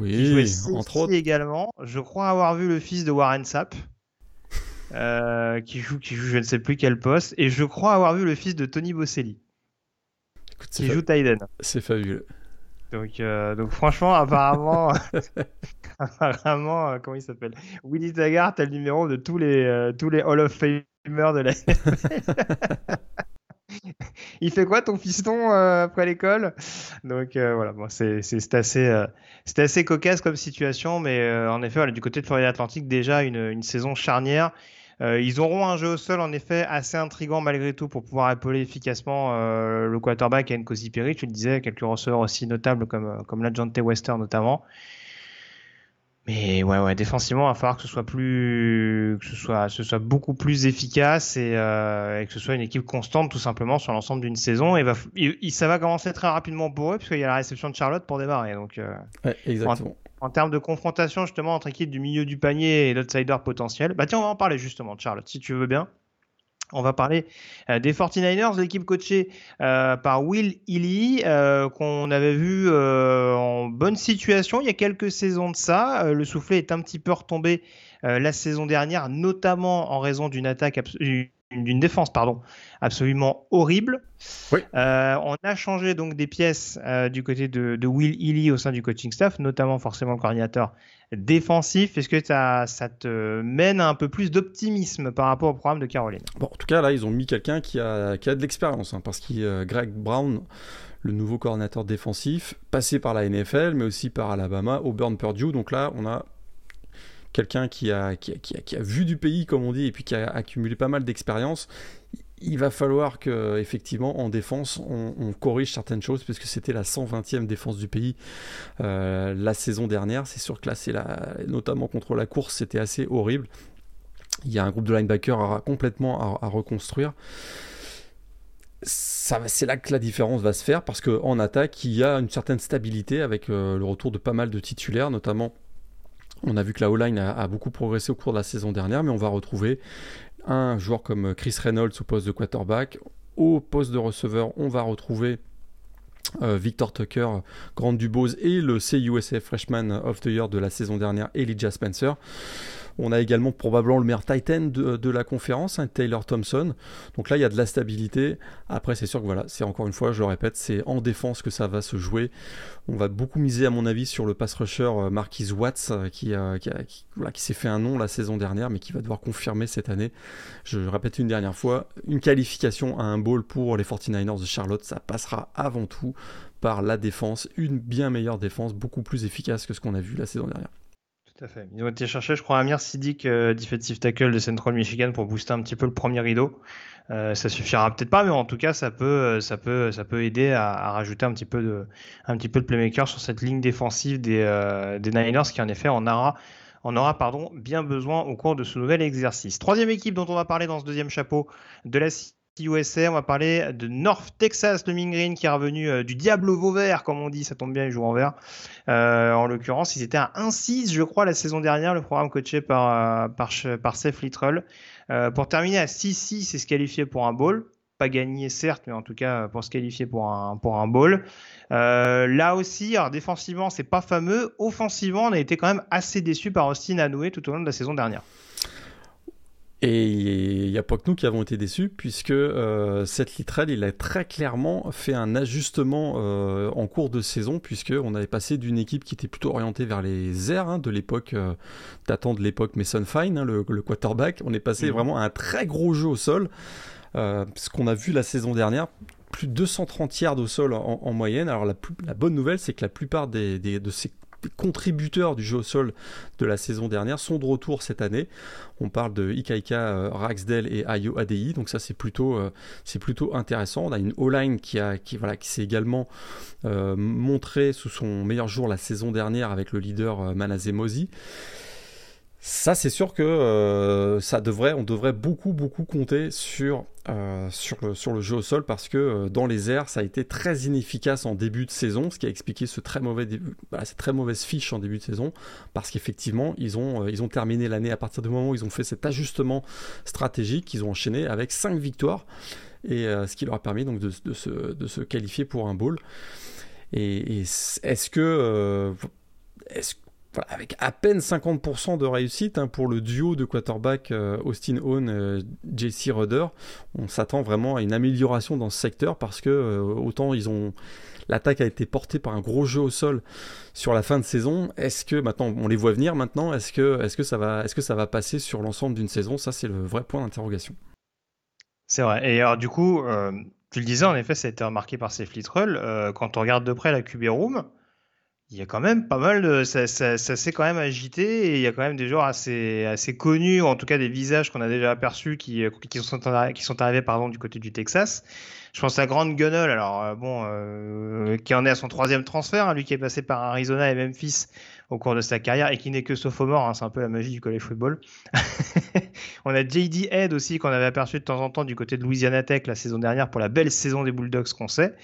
oui, entre autres.
également. Je crois avoir vu le fils de Warren Sapp. *laughs* Euh, qui, joue, qui joue je ne sais plus quel poste. Et je crois avoir vu le fils de Tony Bosselli. qui joue Tyden.
C'est fabuleux.
Donc, euh, donc franchement, apparemment, *laughs* apparemment euh, comment il s'appelle? Willy Taggart a le numéro de tous les, tous les Hall of Famers de la *laughs* *laughs* il fait quoi ton fiston euh, après l'école? Donc euh, voilà, c'est assez, euh, assez cocasse comme situation, mais en effet, du côté de Florida Atlantique, déjà une, saison charnière. ils auront un jeu au sol en effet assez intrigant malgré tout pour pouvoir épauler efficacement le quarterback et Nkosi Perry. Tu le disais, quelques receveurs aussi notables comme, comme la Wester notamment. Mais ouais, ouais, défensivement, il va falloir que ce soit plus, que ce soit, ce soit beaucoup plus efficace et, euh, et que ce soit une équipe constante tout simplement sur l'ensemble d'une saison. Et, va, ça va commencer très rapidement pour eux puisqu'il y a la réception de Charlotte pour démarrer. Donc, euh,
ouais, exactement.
En, termes de confrontation justement entre équipes du milieu du panier et l'outsider potentiel, bah tiens, on va en parler justement de Charlotte si tu veux bien. On va parler euh, des 49ers, l'équipe coachée euh, par Will Ely, euh, qu'on avait vu en bonne situation il y a quelques saisons de ça. le soufflet est un petit peu retombé la saison dernière, notamment en raison d'une attaque d'une défense pardon absolument horrible.
Oui.
Euh, on a changé donc des pièces euh, du côté de, de, Will Ely au sein du coaching staff, notamment forcément le coordinateur défensif. Est-ce que ça, te mène à un peu plus d'optimisme par rapport au programme de Caroline?
Bon, en tout cas là, ils ont mis quelqu'un qui a, qui a de l'expérience, hein, parce que euh, Greg Brown le nouveau coordinateur défensif, passé par la NFL, mais aussi par Alabama, Auburn, Purdue. Donc là, on a quelqu'un qui a, qui, a, vu du pays, comme on dit, et puis qui a accumulé pas mal d'expérience. Il va falloir que, effectivement, en défense, on, corrige certaines choses, puisque c'était la 120e défense du pays euh, la saison dernière. C'est sûr que là, c'est la, notamment contre la course, c'était assez horrible. Il y a un groupe de linebackers à, complètement à, reconstruire. C'est là que la différence va se faire parce qu'en attaque, il y a une certaine stabilité avec euh, le retour de pas mal de titulaires, notamment on a vu que la O-line a, beaucoup progressé au cours de la saison dernière, mais on va retrouver un joueur comme Chris Reynolds au poste de quarterback. Au poste de receveur, on va retrouver euh, Victor Tucker, Grand Dubose et le CUSF Freshman of the Year de la saison dernière, Elijah Spencer. On a également probablement le meilleur Titan de, la conférence, hein, Taylor Thompson. Donc là, il y a de la stabilité. Après, c'est sûr que voilà, c'est encore une fois, je le répète, c'est en défense que ça va se jouer. On va beaucoup miser, à mon avis, sur le pass rusher euh, Marquis Watts, euh, qui, euh, qui s'est fait un nom la saison dernière, mais qui va devoir confirmer cette année. Je répète une dernière fois, une qualification à un bowl pour les 49ers de Charlotte, ça passera avant tout par la défense, une bien meilleure défense, beaucoup plus efficace que ce qu'on a vu la saison dernière.
Tout à fait. Ils ont été chercher, je crois, Amir Sidik, euh, defensive tackle de Central Michigan, pour booster un petit peu le premier rideau. Euh, ça suffira peut-être pas, mais en tout cas, ça peut, euh, ça peut, ça peut aider à, rajouter un petit peu de, un petit peu de playmaker sur cette ligne défensive des, euh, des Niners, qui en effet en aura, aura pardon, bien besoin au cours de ce nouvel exercice. Troisième équipe dont on va parler dans ce deuxième chapeau de la USA, on va parler de North Texas, de Green qui est revenu euh, du Diablo Vauvert, comme on dit, ça tombe bien, il joue en vert. Euh, en l'occurrence, ils étaient à 1-6, je crois, la saison dernière, le programme coaché par, euh, par, par Seth Littrell. pour terminer à 6-6, c'est se qualifier pour un bowl. Pas gagné, certes, mais en tout cas pour se qualifier pour un, pour un bowl. là aussi, alors défensivement, c'est pas fameux. Offensivement, on a été quand même assez déçu par Austin Hanoué tout au long de la saison dernière.
Et il n'y a pas que nous qui avons été déçus, puisque euh, cette Littrell, il a très clairement fait un ajustement euh, en cours de saison, puisqu'on avait passé d'une équipe qui était plutôt orientée vers les airs, hein, de l'époque, euh, datant de l'époque Mason Fine, hein, le, quarterback, on est passé mhm. vraiment à un très gros jeu au sol, ce qu'on a vu la saison dernière, plus de 230 yards au sol en, moyenne. Alors la, la, bonne nouvelle, c'est que la plupart des, de ces contributeurs du jeu au sol de la saison dernière sont de retour cette année. On parle de Ikaika, euh, Raxdale et Ayo Adei, donc ça c'est plutôt, euh, c'est plutôt intéressant. On a une O-line qui, a, qui, voilà, qui s'est également euh, montré sous son meilleur jour la saison dernière avec le leader Manazé Mozi. Ça, c'est sûr que euh, ça devrait, on devrait beaucoup, beaucoup compter sur, euh, sur, le, jeu au sol parce que euh, dans les airs, ça a été très inefficace en début de saison, ce qui a expliqué ce très mauvais bah, cette très mauvaise fiche en début de saison parce qu'effectivement, ils ont, ils ont terminé l'année à partir du moment où ils ont fait cet ajustement stratégique, ils ont enchaîné avec 5 victoires et ce qui leur a permis donc de, se, de se, qualifier pour un bowl. Et, est-ce que. est-ce avec à peine 50% de réussite hein, pour le duo de quarterback euh, Austin Owen euh, JC Rudder. On s'attend vraiment à une amélioration dans ce secteur parce que euh, autant ils ont l'attaque a été portée par un gros jeu au sol sur la fin de saison. Est-ce que maintenant on les voit venir maintenant? Est-ce que est-ce que ça va est-ce que ça va passer sur l'ensemble d'une saison? Ça c'est le vrai point d'interrogation.
C'est vrai. Et alors du coup, tu le disais en effet, ça a été remarqué par ces Fleetroll. quand on regarde de près la QB room il y a quand même pas mal de. Ça, ça, s'est quand même agité et il y a quand même des joueurs assez, assez connus, ou en tout cas des visages qu'on a déjà aperçus qui, qui, sont, qui sont arrivés pardon, du côté du Texas. Je pense à Grant Gunnell, alors euh, bon, euh, qui en est à son troisième transfert, hein, lui qui est passé par Arizona et Memphis au cours de sa carrière et qui n'est que sophomore, hein, c'est un peu la magie du college football. *laughs* on a JD Head aussi qu'on avait aperçu de temps en temps du côté de Louisiana Tech la saison dernière pour la belle saison des Bulldogs qu'on sait.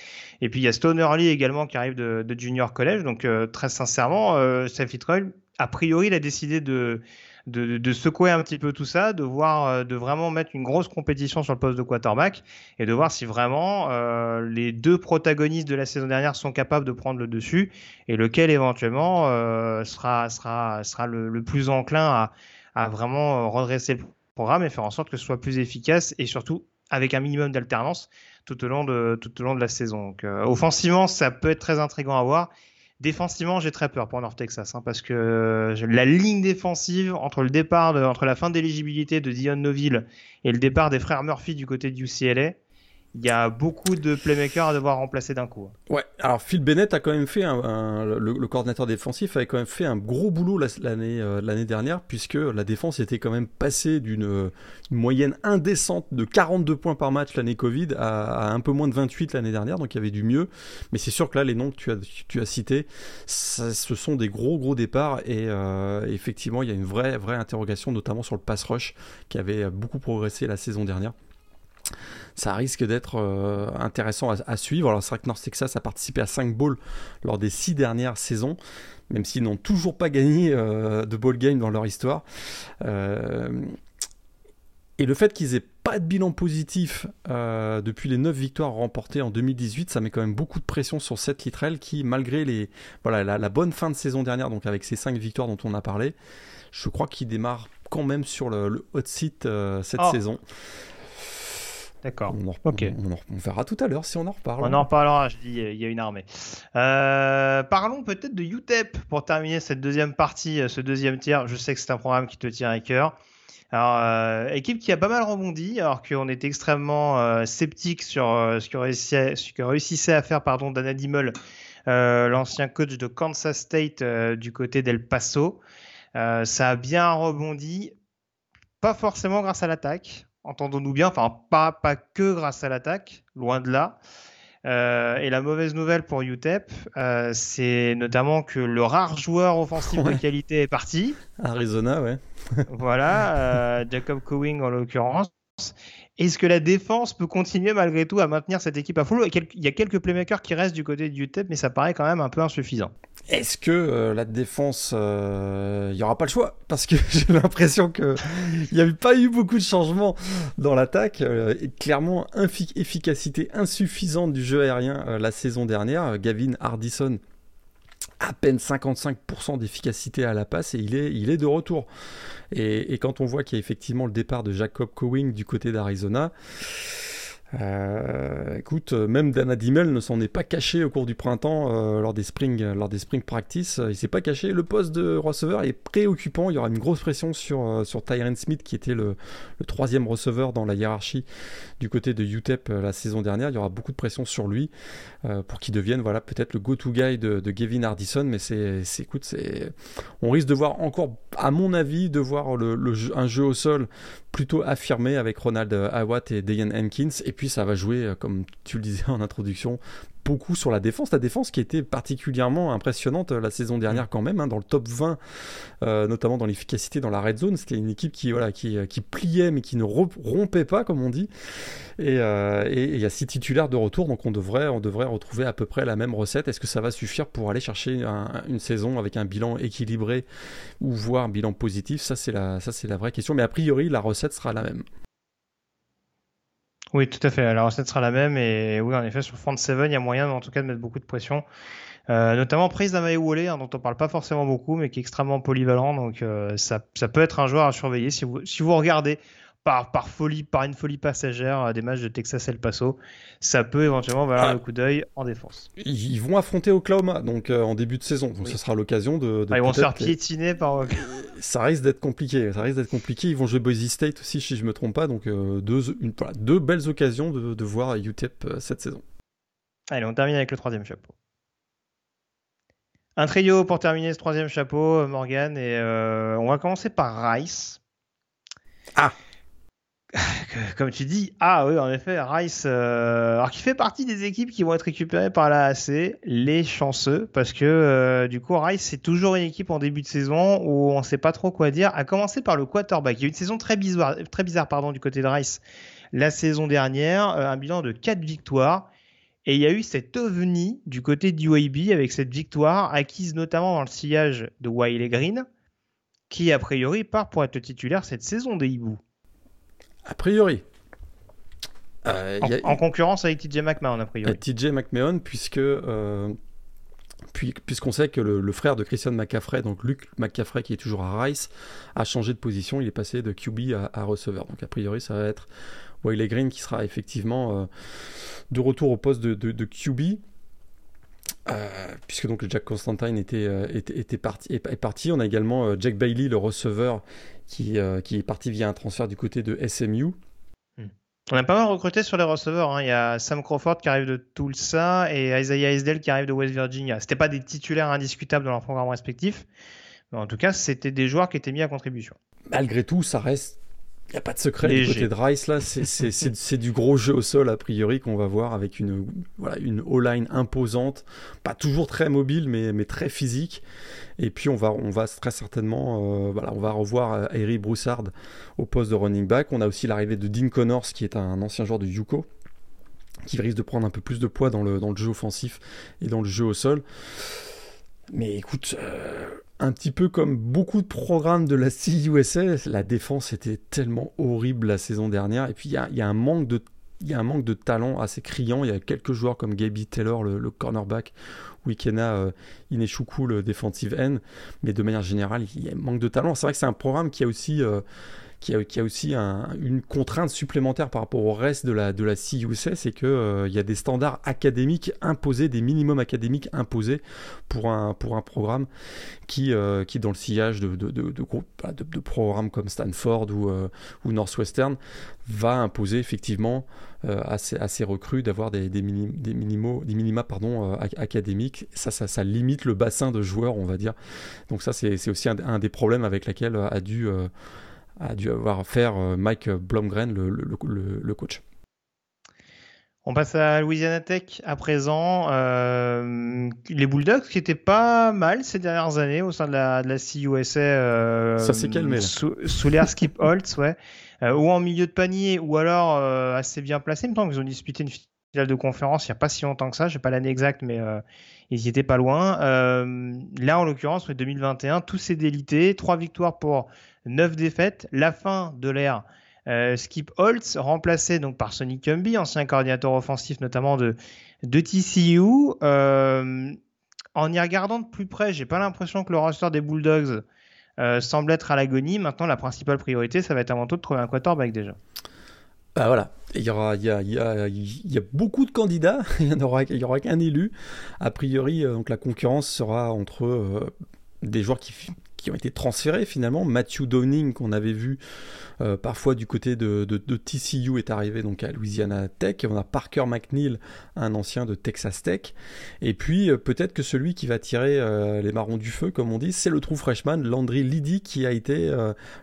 Et puis il y a Stone Early également qui arrive de, Junior College, donc euh, très sincèrement, euh, Troy, a priori, il a décidé de de, secouer un petit peu tout ça, de voir, euh, de vraiment mettre une grosse compétition sur le poste de quarterback et de voir si vraiment euh, les deux protagonistes de la saison dernière sont capables de prendre le dessus et lequel éventuellement euh, sera, sera, sera le, plus enclin à, vraiment redresser le programme et faire en sorte que ce soit plus efficace et surtout avec un minimum d'alternance tout au long de tout au long de la saison. Donc, offensivement, ça peut être très intriguant à voir Défensivement, j'ai très peur pour North Texas hein, parce que euh, la ligne défensive entre le départ, entre la fin d'éligibilité de Dion Noville et le départ des frères Murphy du côté du UCLA, il y a beaucoup de playmakers à devoir remplacer d'un coup.
Ouais, alors Phil Bennett a quand même fait un, le, coordinateur défensif avait quand même fait un gros boulot l'année euh, l'année dernière puisque la défense était quand même passée d'une moyenne indécente de 42 points par match l'année Covid à, un peu moins de 28 l'année dernière, donc il y avait du mieux. Mais c'est sûr que là les noms que tu as tu as cités, ce sont des gros gros départs et euh, effectivement il y a une vraie vraie interrogation notamment sur le pass rush qui avait beaucoup progressé la saison dernière ça risque d'être euh, intéressant à, suivre. Alors c'est vrai que North Texas a participé à 5 bowls lors des 6 dernières saisons, même s'ils n'ont toujours pas gagné euh, de bowl game dans leur histoire. Euh, et le fait qu'ils aient pas de bilan positif depuis les 9 victoires remportées en 2018, ça met quand même beaucoup de pression sur cette Littrell qui, malgré les, voilà, la, bonne fin de saison dernière, donc avec ces 5 victoires dont on a parlé, je crois qu'il démarre quand même sur le, hot seat cette oh. saison.
D'accord.
On, on, verra tout à l'heure si on en reparle.
On en reparlera, je dis, il y a une armée. Euh, parlons peut-être de UTEP pour terminer cette deuxième partie, euh, ce deuxième tiers. Je sais que c'est un programme qui te tient à cœur. Alors, euh, équipe qui a pas mal rebondi, alors qu'on était extrêmement sceptique sur ce, que réussissait, ce, que réussissait, à faire pardon, Dana Dimmel, l'ancien coach de Kansas State du côté d'El Paso. ça a bien rebondi, pas forcément grâce à l'attaque entendons-nous bien, enfin pas, pas que grâce à l'attaque, loin de là. Euh, et la mauvaise nouvelle pour UTEP, euh, c'est notamment que le rare joueur offensif de qualité est parti.
Arizona, ouais. *laughs*
voilà, euh, Jacob Cowing en l'occurrence. Est-ce que la défense peut continuer malgré tout à maintenir cette équipe à full Il y a quelques playmakers qui restent du côté du UTEP, mais ça paraît quand même un peu insuffisant.
Est-ce que euh, la défense, il euh, n'y aura pas le choix? Parce que *laughs* j'ai l'impression qu'il n'y a pas eu beaucoup de changements dans l'attaque. Euh, clairement, efficacité insuffisante du jeu aérien la saison dernière. Gavin Hardison à peine 55% d'efficacité à la passe et il est, il est de retour. Et, et quand on voit qu'il y a effectivement le départ de Jacob Cowing du côté d'Arizona, euh, écoute, même Dana Dimmel ne s'en est pas caché au cours du printemps euh, lors des spring lors des spring practice. Il s'est pas caché. Le poste de receveur est préoccupant. Il y aura une grosse pression sur euh, sur Tyron Smith qui était le, troisième receveur dans la hiérarchie du côté de UTEP la saison dernière. Il y aura beaucoup de pression sur lui pour qu'il devienne voilà peut-être le go-to guy de, Gavin Hardison. Mais c'est écoute, on risque de voir encore, à mon avis, de voir un jeu au sol plutôt affirmé avec Ronald Awatt et Dayan Hankins. Et puis ça va jouer, euh, comme tu le disais en introduction, beaucoup sur la défense. La défense qui était particulièrement impressionnante euh, la saison dernière quand même, hein, dans le top 20, euh, notamment dans l'efficacité dans la red zone. C'était une équipe qui, voilà, qui, qui, pliait mais qui ne rompait pas, comme on dit. Et il y a six titulaires de retour, donc on devrait, on devrait retrouver à peu près la même recette. Est-ce que ça va suffire pour aller chercher une saison avec un bilan équilibré ou voire un bilan positif? Ça, c'est la, ça, c'est la vraie question. Mais a priori, la recette sera la même.
Oui, tout à fait. La recette sera la même. Et oui, en effet, sur Front 7, il y a moyen, en tout cas, de mettre beaucoup de pression. Euh, notamment prise d'un hein, dont on parle pas forcément beaucoup, mais qui est extrêmement polyvalent. Donc, euh, ça, ça, peut être un joueur à surveiller si vous, si vous regardez par, par folie, par une folie passagère euh, des matchs de Texas El Paso, ça peut éventuellement valoir ah. le coup d'œil en défense.
Ils vont affronter Oklahoma donc euh, en début de saison, donc ce sera l'occasion de,
ah, ils vont se faire piétiner par.
ça risque d'être compliqué, ça risque d'être compliqué. Ils vont jouer Boise State aussi si je me trompe pas, donc euh, deux, une, deux belles occasions de, de voir UTEP cette saison.
Allez, on termine avec le troisième chapeau. Un trio pour terminer ce troisième chapeau, Morgan, et on va commencer par Rice.
Ah
comme tu dis, ah oui, en effet, Rice, euh, alors qui fait partie des équipes qui vont être récupérées par la AC, les chanceux, parce que euh, du coup, Rice, c'est toujours une équipe en début de saison où on sait pas trop quoi dire, à commencer par le quarterback. Il y a eu une saison très bizarre, très bizarre du côté de Rice la saison dernière, euh, un bilan de 4 victoires. Et il y a eu cet ovni du côté du UAB avec cette victoire acquise notamment dans le sillage de Wiley Green, qui a priori part pour être titulaire cette saison des Hiboux.
A priori.
Euh, en, concurrence avec TJ McMahon, a priori.
TJ McMahon, puisque. Euh, puisqu'on sait que le, frère de Christian McCaffrey, donc Luke McCaffrey qui est toujours à Rice, a changé de position, il est passé de QB à, receveur. Donc a priori ça va être Wiley Green qui sera effectivement euh, de retour au poste de, de, QB. puisque donc Jack Constantine était, était, parti, est, parti. On a également Jack Bailey, le receveur, qui, euh, qui est parti via un transfert du côté de SMU.
On a pas mal recruté sur les receveurs. Hein. Il y a Sam Crawford qui arrive de Tulsa et Isaiah Esdell qui arrive de West Virginia. C'était pas des titulaires indiscutables dans leur programme respectif, mais en tout cas, c'était des joueurs qui étaient mis à contribution.
Malgré tout, ça reste il n'y a pas de secret du côté de Rice là, c'est du gros jeu au sol a priori qu'on va voir avec une voilà une O-line imposante, pas toujours très mobile mais, mais très physique. Et puis on va on va très certainement euh, voilà on va revoir Harry euh, Broussard au poste de running back. On a aussi l'arrivée de Dean Connors qui est un ancien joueur de Yuko qui risque de prendre un peu plus de poids dans le dans le jeu offensif et dans le jeu au sol. Mais écoute. Euh, un petit peu comme beaucoup de programmes de la CUSA, la défense était tellement horrible la saison dernière. Et puis il y a, un manque de il un manque de talent assez criant. Il y a quelques joueurs comme Gaby Taylor, le, cornerback, ou euh, Ineshuku, le defensive end. Mais de manière générale, il y a un manque de talent. C'est vrai que c'est un programme qui a aussi euh, qui a, aussi une contrainte supplémentaire par rapport au reste de la, de la c'est qu'il euh, y a des standards académiques imposés, des minimums académiques imposés pour un, pour un programme qui, euh, qui dans le sillage de, de, de, programmes comme Stanford ou, euh, ou Northwestern, va imposer effectivement à, ces, recrues d'avoir des, des, des, minima pardon, académiques. Ça, ça, limite le bassin de joueurs, on va dire. Donc ça, c'est aussi un, un, des problèmes avec lesquels a dû a dû avoir faire euh, Mike Blomgren, le, le, coach.
On passe à Louisiana Tech à présent. Euh, les Bulldogs qui étaient pas mal ces dernières années au sein de la, de la CUSA. Euh,
Ça s'est calmé.
Sous, sous l'air Skip *laughs* Holtz, ouais. ou en milieu de panier, ou alors assez bien placé. Il me semble qu'ils ont disputé une finale de conférence il n'y a pas si longtemps que ça. Je n'ai pas l'année exacte, mais ils y étaient pas loin. là, en l'occurrence, 2021, tout s'est délité. Trois victoires pour 9 défaites, la fin de l'ère euh, Skip Holtz, remplacé donc par Sonny Cumby, ancien coordinateur offensif notamment de, de TCU. Euh, en y regardant de plus près, j'ai pas l'impression que le roster des Bulldogs semble être à l'agonie. Maintenant, la principale priorité, ça va être avant tout de trouver un quarterback déjà.
Bah voilà, il y, aura, il, y a, il, y a, beaucoup de candidats, *laughs* il n'y aura, aura qu'un élu. A priori, donc la concurrence sera entre des joueurs qui, qui ont été transférés finalement. Matthew Downing, qu'on avait vu euh, parfois du côté de, TCU, est arrivé donc à Louisiana Tech. Et on a Parker McNeil, un ancien de Texas Tech. Et puis euh, peut-être que celui qui va tirer euh, les marrons du feu, comme on dit, c'est le true freshman Landry Liddy, qui a été,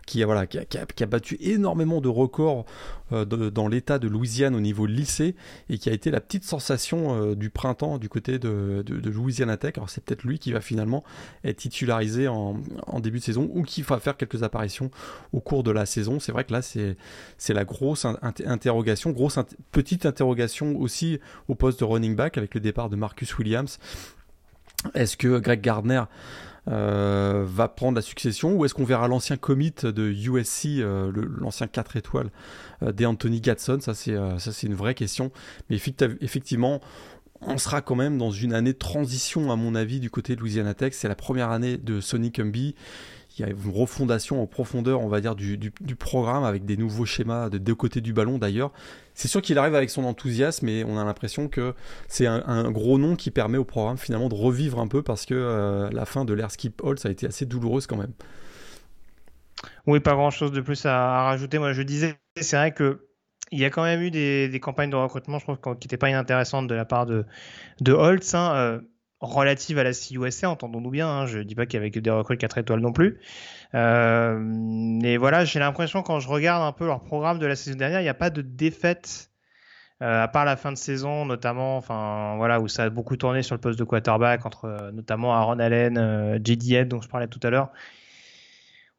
qui a voilà, qui a, qui a, battu énormément de records dans l'État de Louisiane au niveau lycée et qui a été la petite sensation du printemps du côté de, de Louisiana Tech. Alors c'est peut-être lui qui va finalement être titularisé en, en début de saison ou qui va faire quelques apparitions au cours de la saison. C'est vrai que là, c'est la grosse interrogation, grosse petite interrogation aussi au poste de running back avec le départ de Marcus Williams. Est-ce que Greg Gardner euh, va prendre la succession ou est-ce qu'on verra l'ancien commit de USC, euh, l'ancien 4 étoiles euh, d'Anthony Gatson? Ça, c'est ça c'est une vraie question. Mais effectivement, on sera quand même dans une année de transition, à mon avis, du côté de Louisiana Tech. C'est la première année de Sonic Humby. Il y a une refondation en profondeur, on va dire, du, programme avec des nouveaux schémas de deux côtés du ballon d'ailleurs. C'est sûr qu'il arrive avec son enthousiasme et on a l'impression que c'est un, gros nom qui permet au programme finalement de revivre un peu parce que euh, la fin de l'Air Skip Hall, ça a été assez douloureuse quand même.
Oui, pas grand chose de plus à rajouter. Moi, je disais, c'est vrai que il y a quand même eu des, campagnes de recrutement, je trouve, qui n'étaient pas inintéressantes de la part de, de Holtz, hein, euh, relatives à la CUSA, entendons-nous bien. Hein, je ne dis pas qu'il y avait que des recrues 4 étoiles non plus. Euh, voilà, j'ai l'impression, quand je regarde un peu leur programme de la saison dernière, il n'y a pas de défaite. Euh, à part la fin de saison, notamment, enfin voilà, où ça a beaucoup tourné sur le poste de quarterback entre notamment Aaron Allen, JD Head, dont je parlais tout à l'heure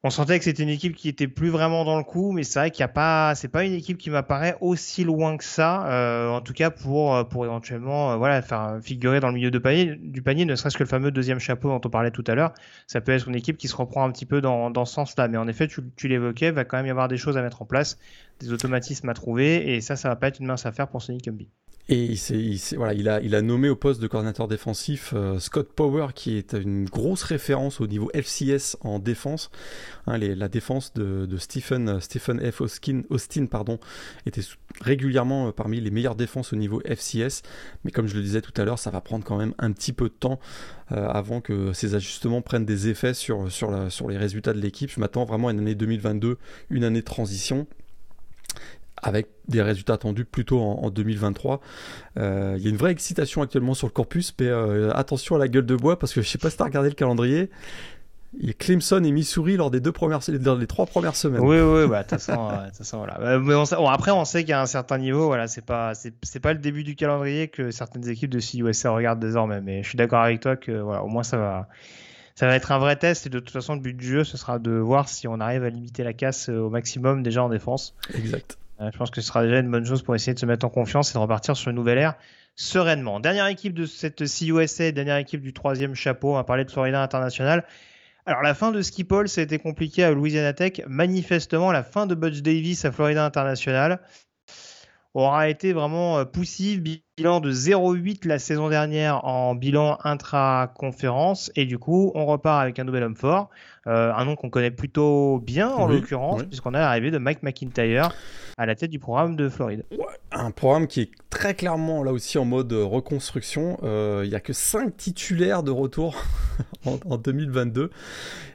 on sentait que c'était une équipe qui était plus vraiment dans le coup, mais c'est vrai qu'il n'y a pas, c'est pas une équipe qui m'apparaît aussi loin que ça, euh, en tout cas pour euh, pour éventuellement euh, voilà faire figurer dans le milieu de panier, du panier, ne serait-ce que le fameux deuxième chapeau dont on parlait tout à l'heure, ça peut être une équipe qui se reprend un petit peu dans, dans ce sens-là, mais en effet tu, l'évoquais, va quand même y avoir des choses à mettre en place, des automatismes à trouver, et ça ça va pas être une mince affaire pour Sonic Humby.
Et il, a, nommé au poste de coordinateur défensif euh, Scott Power, qui est une grosse référence au niveau FCS en défense. Hein, la défense de, Stephen, F. Austin, était régulièrement euh, parmi les meilleures défenses au niveau FCS. Mais comme je le disais tout à l'heure, ça va prendre quand même un petit peu de temps euh, avant que ces ajustements prennent des effets sur, sur les résultats de l'équipe. Je m'attends vraiment à une année 2022, une année de transition avec des résultats attendus plutôt en, 2023. Euh, il y a une vraie excitation actuellement sur le corpus, mais euh, attention à la gueule de bois parce que je sais pas si tu as regardé le calendrier. Il y a Clemson et Missouri lors des deux premières, les trois premières semaines.
Oui, oui, bah, de toute façon, voilà. Mais après, on sait qu'à un certain niveau, voilà, c'est pas, c'est pas le début du calendrier que certaines équipes de CUSA regardent désormais. Mais je suis d'accord avec toi que, voilà, au moins ça va, ça va être un vrai test et de toute façon, le but du jeu, ce sera de voir si on arrive à limiter la casse au maximum déjà en défense.
Exact.
Euh, je pense que ce sera déjà une bonne chose pour essayer de se mettre en confiance et de repartir sur une nouvelle ère sereinement. Dernière équipe de cette CUSA, dernière équipe du troisième chapeau, on va parler de Florida International. Alors la fin de Skipol, ça a été compliqué à Louisiana Tech. Manifestement, la fin de Butch Davis à Florida International aura été vraiment euh, poussive. Bilan de 0,8 la saison dernière en bilan intra-conférence. Et du coup, on repart avec un nouvel homme fort. Euh, un nom qu'on connaît plutôt bien en l'occurrence, puisqu'on a l'arrivée de Mike McIntyre à la tête du programme de Floride.
un programme qui est très clairement là aussi en mode reconstruction. Euh, il n'y a que 5 titulaires de retour *laughs* en, 2022.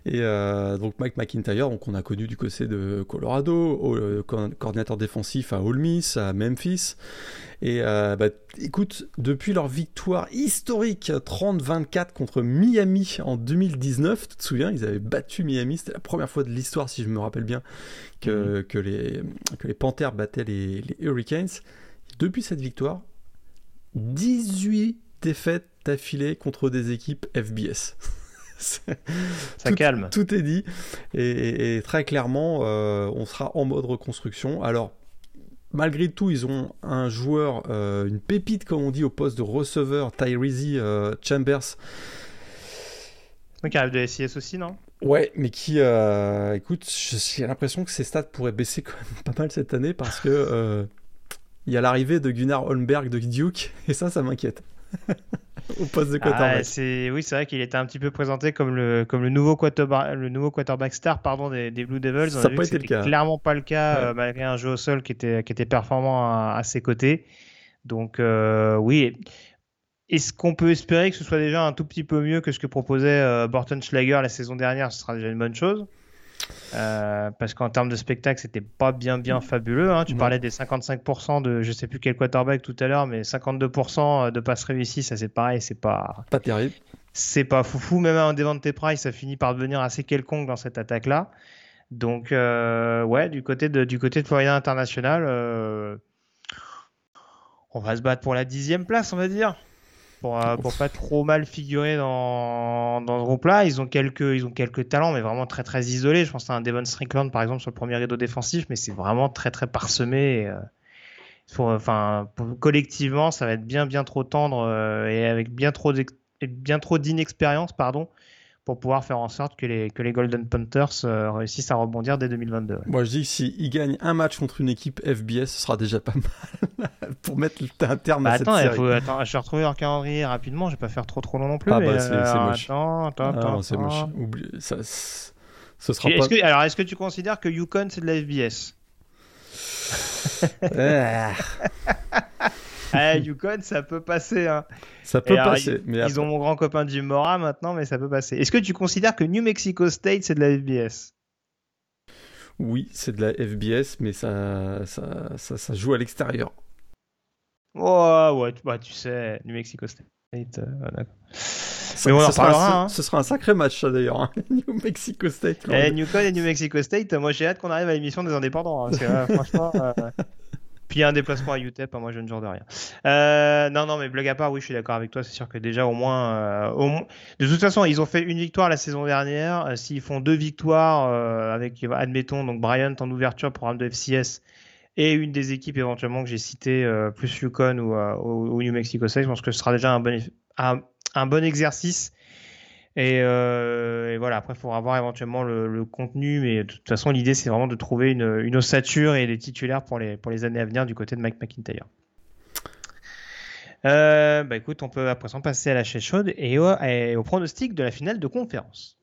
Et euh, donc Mike McIntyre, donc on a connu du côté de Colorado, coordinateur défensif à Ole Miss, à Memphis. Et euh, bah, écoute, depuis leur victoire historique 30-24 contre Miami en 2019, tu te souviens, ils avaient battu Miami, c'était la première fois de l'histoire, si je me rappelle bien, que, mhm. que, les, que les Panthers battaient les, les Hurricanes. Depuis cette victoire, 18 défaites d'affilée contre des équipes FBS. *laughs*
Ça calme.
Tout est dit. Et, très clairement, euh, on sera en mode reconstruction. Alors, malgré tout, ils ont un joueur, euh, une pépite, comme on dit, au poste de receveur, Tyrese euh, Chambers.
Qui arrive de SIS aussi, non?
Ouais, mais qui, euh, écoute, j'ai l'impression que ses stats pourraient baisser quand même pas mal cette année parce que il y a l'arrivée de Gunnar Holmberg de Duke et ça, ça m'inquiète. *laughs* *laughs* au poste de
Ah,
quarterback.
c'est oui, c'est vrai qu'il était un petit peu présenté comme le comme le nouveau quarterback, le nouveau quarterback star pardon des, des Blue Devils.
Ça
On
a
a vu
pas été le cas.
clairement pas le cas
Ouais.
euh, malgré un jeu au sol qui était qui était performant à, à ses côtés. Donc euh, oui. Est-ce qu'on peut espérer que ce soit déjà un tout petit peu mieux que ce que proposait euh, Borton Schlager la saison dernière? Ce sera déjà une bonne chose. Euh, parce qu'en termes de spectacle, c'était pas bien bien fabuleux. hein. Tu
Non.
parlais des 55% de je sais plus quel quarterback tout à l'heure, mais 52% de passes réussies, ça c'est pareil, c'est pas
Pas terrible.
c'est pas foufou. Même un Devante Price, ça finit par devenir assez quelconque dans cette attaque-là. Donc, euh, ouais, du côté de, du côté de Florida International, euh, on va se battre pour la dixième place, on va dire. Pour, euh, pour pas trop mal figurer dans, dans ce groupe-là. Ils ont quelques, ils ont quelques talents, mais vraiment très très isolés. Je pense à un Devon Strickland, par exemple, sur le premier rideau défensif, mais c'est vraiment très très parsemé. euh, enfin, collectivement, ça va être bien bien trop tendre euh, et avec bien trop trop d'inexpérience, pardon, pour pouvoir faire en sorte que les, que les Golden Panthers euh, réussissent à rebondir dès 2022.
Moi, je dis que s'ils gagnent un match contre une équipe FBS, ce sera déjà pas *laughs* mal pour mettre un terme
Bah
à cette
attends, il
série.
faut, attends, je vais retrouver leur calendrier rapidement, je vais pas faire trop trop long non plus.
Ah bah, c'est-
alors,
moche.
Attends, attends,
Ah,
attends.
c'est moche. Oublie- ça, ce sera
Est-ce
pas.
que, alors, est-ce que tu considères que Yukon c'est de la FBS *laughs* Eh, *laughs* Yukon, ça peut passer. Hein.
ça peut
alors,
passer, mais
Ils
après-
ont mon grand copain Jim Mora maintenant, mais ça peut passer. Est-ce que tu considères que New Mexico State c'est de la FBS
oui, c'est de la FBS, mais ça, ça, ça, ça joue à l'extérieur.
Oh, ouais, tu, bah, tu sais, New Mexico State. euh.
Ça-
Mais
ce, sera, ce-
hein.
ce sera un sacré match, ça d'ailleurs. hein. *laughs* New Mexico State.
Eh. Newcon et New Mexico State, moi j'ai hâte qu'on arrive à l'émission des indépendants. hein, parce que, euh, franchement. euh, *laughs* Puis un déplacement à UTEP, hein, moi je ne genre de rien. Euh, non, non, mais blague à part, oui, je suis d'accord avec toi. C'est sûr que déjà, au moins, euh, au moins- De toute façon, ils ont fait une victoire la saison dernière. Euh, S'ils font deux victoires, avec, admettons, donc Bryant en ouverture, programme de FCS, et une des équipes éventuellement que j'ai citées, plus Yukon ou, New Mexico State, je pense que ce sera déjà un bon, un bon exercice. Et, euh, et voilà, après, il faudra voir éventuellement le, contenu, mais de toute façon, l'idée, c'est vraiment de trouver une, une ossature et des titulaires pour les, pour les années à venir du côté de Mike McIntyre. Euh, bah écoute, on peut à présent passer à la chaise chaude et au, et au pronostic de la finale de conférence.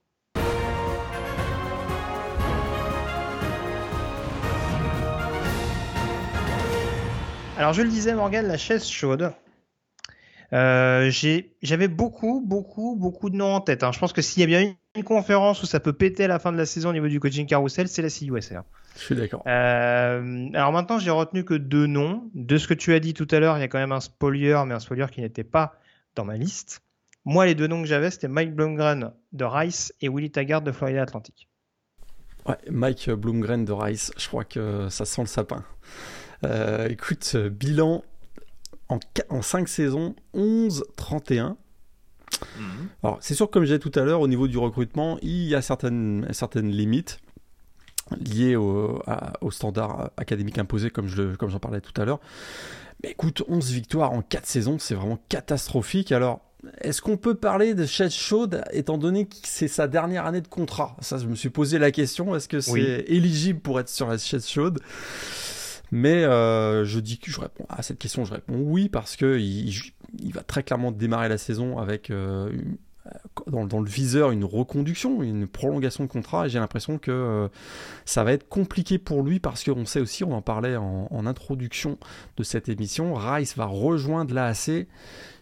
Alors, je le disais, Morgan, la chaise chaude. Euh, J'avais beaucoup, beaucoup, beaucoup de noms en tête. hein. Je pense que s'il y a bien une, une conférence où ça peut péter à la fin de la saison au niveau du coaching carousel, c'est la CUSR.
Je suis d'accord.
Euh, alors maintenant, j'ai retenu que deux noms. De ce que tu as dit tout à l'heure, il y a quand même un spoiler, mais un spoiler qui n'était pas dans ma liste. Moi, les deux noms que j'avais, c'était Mike Blumgren de Rice et Willie Taggart de Florida Atlantic.
Ouais, Mike Bloomgren de Rice, je crois que ça sent le sapin. Euh, écoute, bilan en, en 5 saisons, 11-31. Alors, c'est sûr, comme j'ai tout à l'heure, au niveau du recrutement, il y a certaines, certaines limites liées au, à- aux standards académiques imposés, comme je le- comme j'en parlais tout à l'heure. Mais écoute, 11 victoires en 4 saisons, c'est vraiment catastrophique. Alors, est-ce qu'on peut parler de chaise chaude, étant donné que c'est sa dernière année de contrat? Ça, je me suis posé la question, est-ce que c'est
Oui.
éligible pour être sur la chaise chaude? Mais euh, je dis que je réponds à cette question, je réponds oui parce que il, va très clairement démarrer la saison avec euh, une- dans, le viseur une reconduction, une prolongation de contrat. J'ai l'impression que euh, ça va être compliqué pour lui parce qu'on sait aussi, on en parlait en, introduction de cette émission, Rice va rejoindre l'AAC.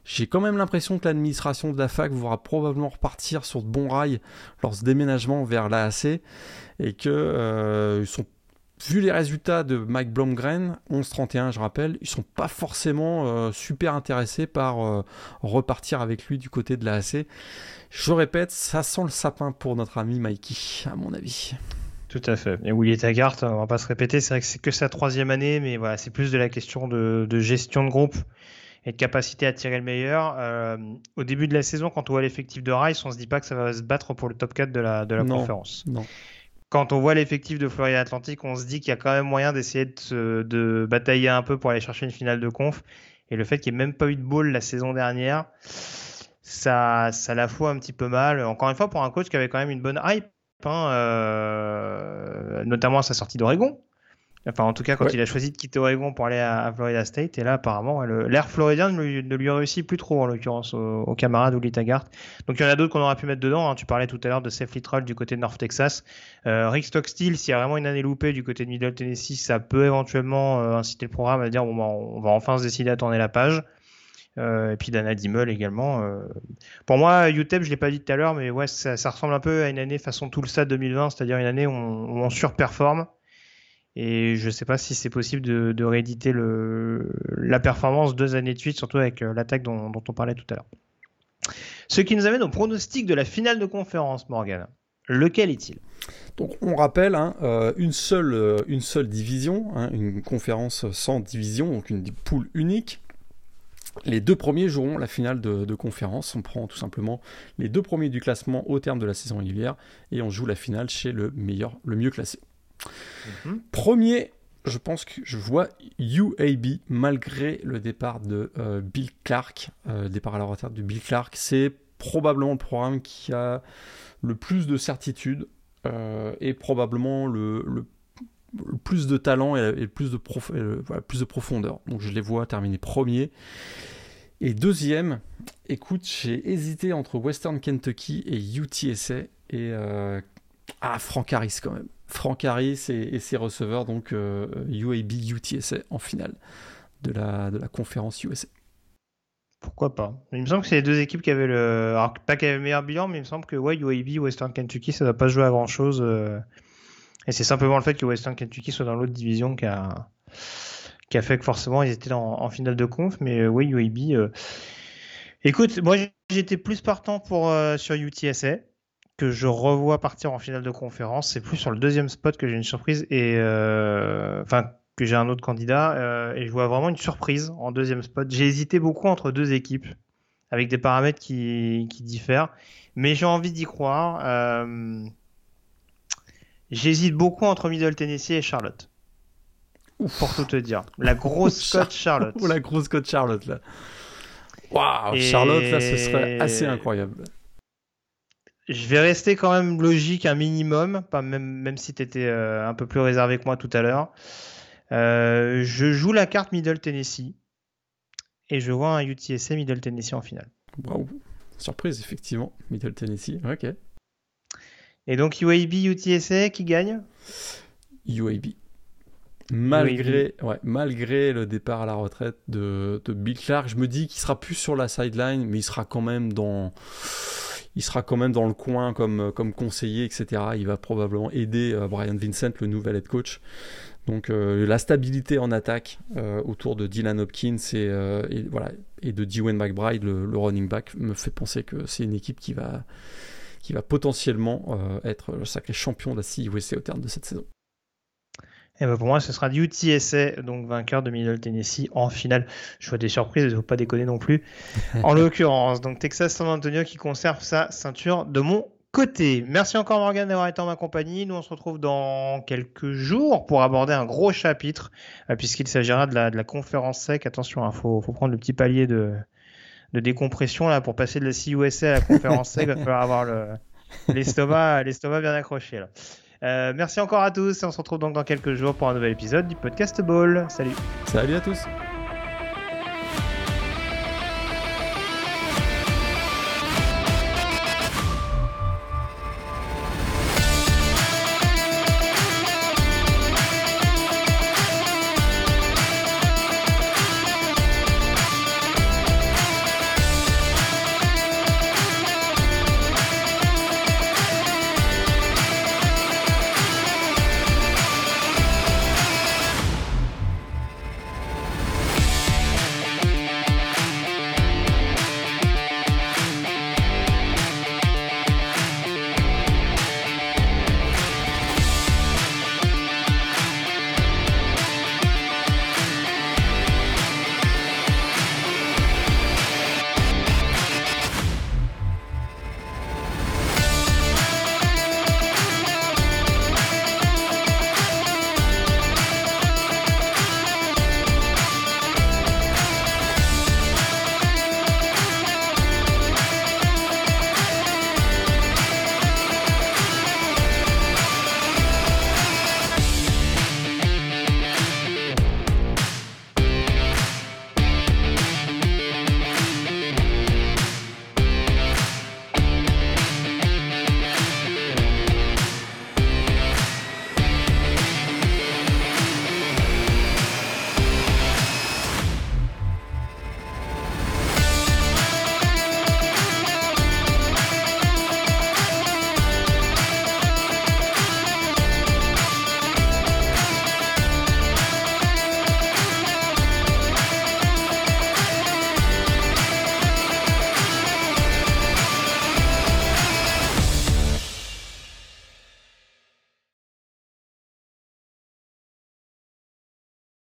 J'ai quand même l'impression que l'administration de la fac va probablement repartir sur de bons rails lors de ce déménagement vers l'AAC et que euh, sont vu les résultats de Mike Blomgren, 11-31 je rappelle, ils sont pas forcément euh, super intéressés par euh, repartir avec lui du côté de la AC. Je répète, ça sent le sapin pour notre ami Mikey, à mon avis.
Tout à fait. Et Willie Taggart, on va pas se répéter, c'est vrai que c'est que sa troisième année, mais voilà, c'est plus de la question de, de gestion de groupe et de capacité à tirer le meilleur. Euh, au début de la saison, quand on voit l'effectif de Rice, on se dit pas que ça va se battre pour le top 4 de la, de la
Non.
conférence.
Non.
Quand on voit l'effectif de Florida Atlantic, on se dit qu'il y a quand même moyen d'essayer de, de batailler un peu pour aller chercher une finale de conf. Et le fait qu'il n'y ait même pas eu de ball la saison dernière, ça, ça la fout un petit peu mal. Encore une fois, pour un coach qui avait quand même une bonne hype, hein, euh, notamment à sa sortie d'Oregon, Enfin, en tout cas, quand il a choisi de quitter Oregon pour aller à, Florida State, et là, apparemment, l'air floridien ne lui, ne lui, réussit plus trop, en l'occurrence, au, au camarade ou Taggart. Donc, il y en a d'autres qu'on aurait pu mettre dedans. Hein. Tu parlais tout à l'heure de Seth Littrell du côté de North Texas. Euh, Rick Stockstill, s'il y a vraiment une année loupée du côté de Middle Tennessee, ça peut éventuellement euh, inciter le programme à dire bon, bah, on va enfin se décider à tourner la page. Euh, et puis Dana Dimmel également. Euh. Pour moi, UTEP, je l'ai pas dit tout à l'heure, mais ouais, ça, ça, ressemble un peu à une année façon Tulsa 2020, c'est-à-dire une année où on, où on surperforme et je ne sais pas si c'est possible de, rééditer la performance deux années de suite, surtout avec euh, l'attaque dont, on parlait tout à l'heure. Ce qui nous amène au pronostic de la finale de conférence, Morgan. Lequel est-il?
Donc on rappelle hein, euh, une, seule, euh, une seule division, hein, une conférence sans division, donc une poule unique. Les deux premiers joueront la finale de, de, conférence. On prend tout simplement les deux premiers du classement au terme de la saison régulière et on joue la finale chez le meilleur, le mieux classé. Premier, je pense que je vois UAB malgré le départ de euh, Bill Clark, euh, départ à la retraite de Bill Clark. C'est probablement le programme qui a le plus de certitude euh, et probablement le, le, plus de talent et, et plus, de profondeur. Donc je les vois terminer premier. Et deuxième, écoute, j'ai hésité entre Western Kentucky et UTSA et ah, Frank Harris quand même. Frank Harris et, ses receveurs, donc UAB euh, UTSA en finale de la, de la conférence USA.
Pourquoi pas Il me semble que c'est les deux équipes qui avaient le. Alors, pas qui avaient le meilleur bilan, mais il me semble que ouais, UAB, Western Kentucky, ça ne va pas jouer à grand chose. Euh, et c'est simplement le fait que Western Kentucky soit dans l'autre division qui a... fait que forcément ils étaient en, finale de conf. Mais euh, oui, UAB. Écoute, moi j'étais plus partant pour, sur UTSA que je revois partir en finale de conférence. C'est plus sur le deuxième spot que j'ai une surprise et euh, enfin que j'ai un autre candidat euh, et je vois vraiment une surprise en deuxième spot. J'ai hésité beaucoup entre deux équipes avec des paramètres qui, qui diffèrent, mais j'ai envie d'y croire. Euh, J'hésite beaucoup entre Middle Tennessee et Charlotte. Pour tout te dire. La grosse *laughs* Scott Charlotte.
la grosse Scott Charlotte là. Waouh, Charlotte là, ce serait assez incroyable
je vais rester quand même logique un minimum, pas même, même si tu étais euh, un peu plus réservé que moi tout à l'heure. Euh, je joue la carte Middle Tennessee et je vois un UTSA Middle Tennessee en finale.
Wow. Surprise, effectivement. Middle Tennessee, ok.
Et donc UAB, UTSA qui gagne?
UAB. Malgré, Ouais, malgré le départ à la retraite de, de Bill Clark, je me dis qu'il sera plus sur la sideline, mais il sera quand même dans il sera quand même dans le coin comme, comme conseiller, etc. Il va probablement aider euh, Brian Vincent, le nouvel head coach. Donc euh, la stabilité en attaque euh, autour de Dylan Hopkins et, de Dwayne McBride, le, running back, me fait penser que c'est une équipe qui va, qui va potentiellement être le sacré champion de la CUSC au terme de cette saison.
Et ben pour moi, ce sera UTSA, donc vainqueur de Middle Tennessee en finale. Je vois des surprises, il ne faut pas déconner non plus. *laughs* en l'occurrence, donc Texas San Antonio qui conserve sa ceinture de mon côté. Merci encore Morgan d'avoir été en ma compagnie. Nous on se retrouve dans quelques jours pour aborder un gros chapitre euh, puisqu'il s'agira de la, de la conférence sec. Attention, il hein, faut, faut, prendre le petit palier de, de décompression là pour passer de la CUSA à la conférence sec. il va falloir avoir l'estomac l'estomac bien accroché là. Euh, merci encore à tous et on se retrouve donc dans quelques jours pour un nouvel épisode du podcast Ball. Salut.
Salut à tous.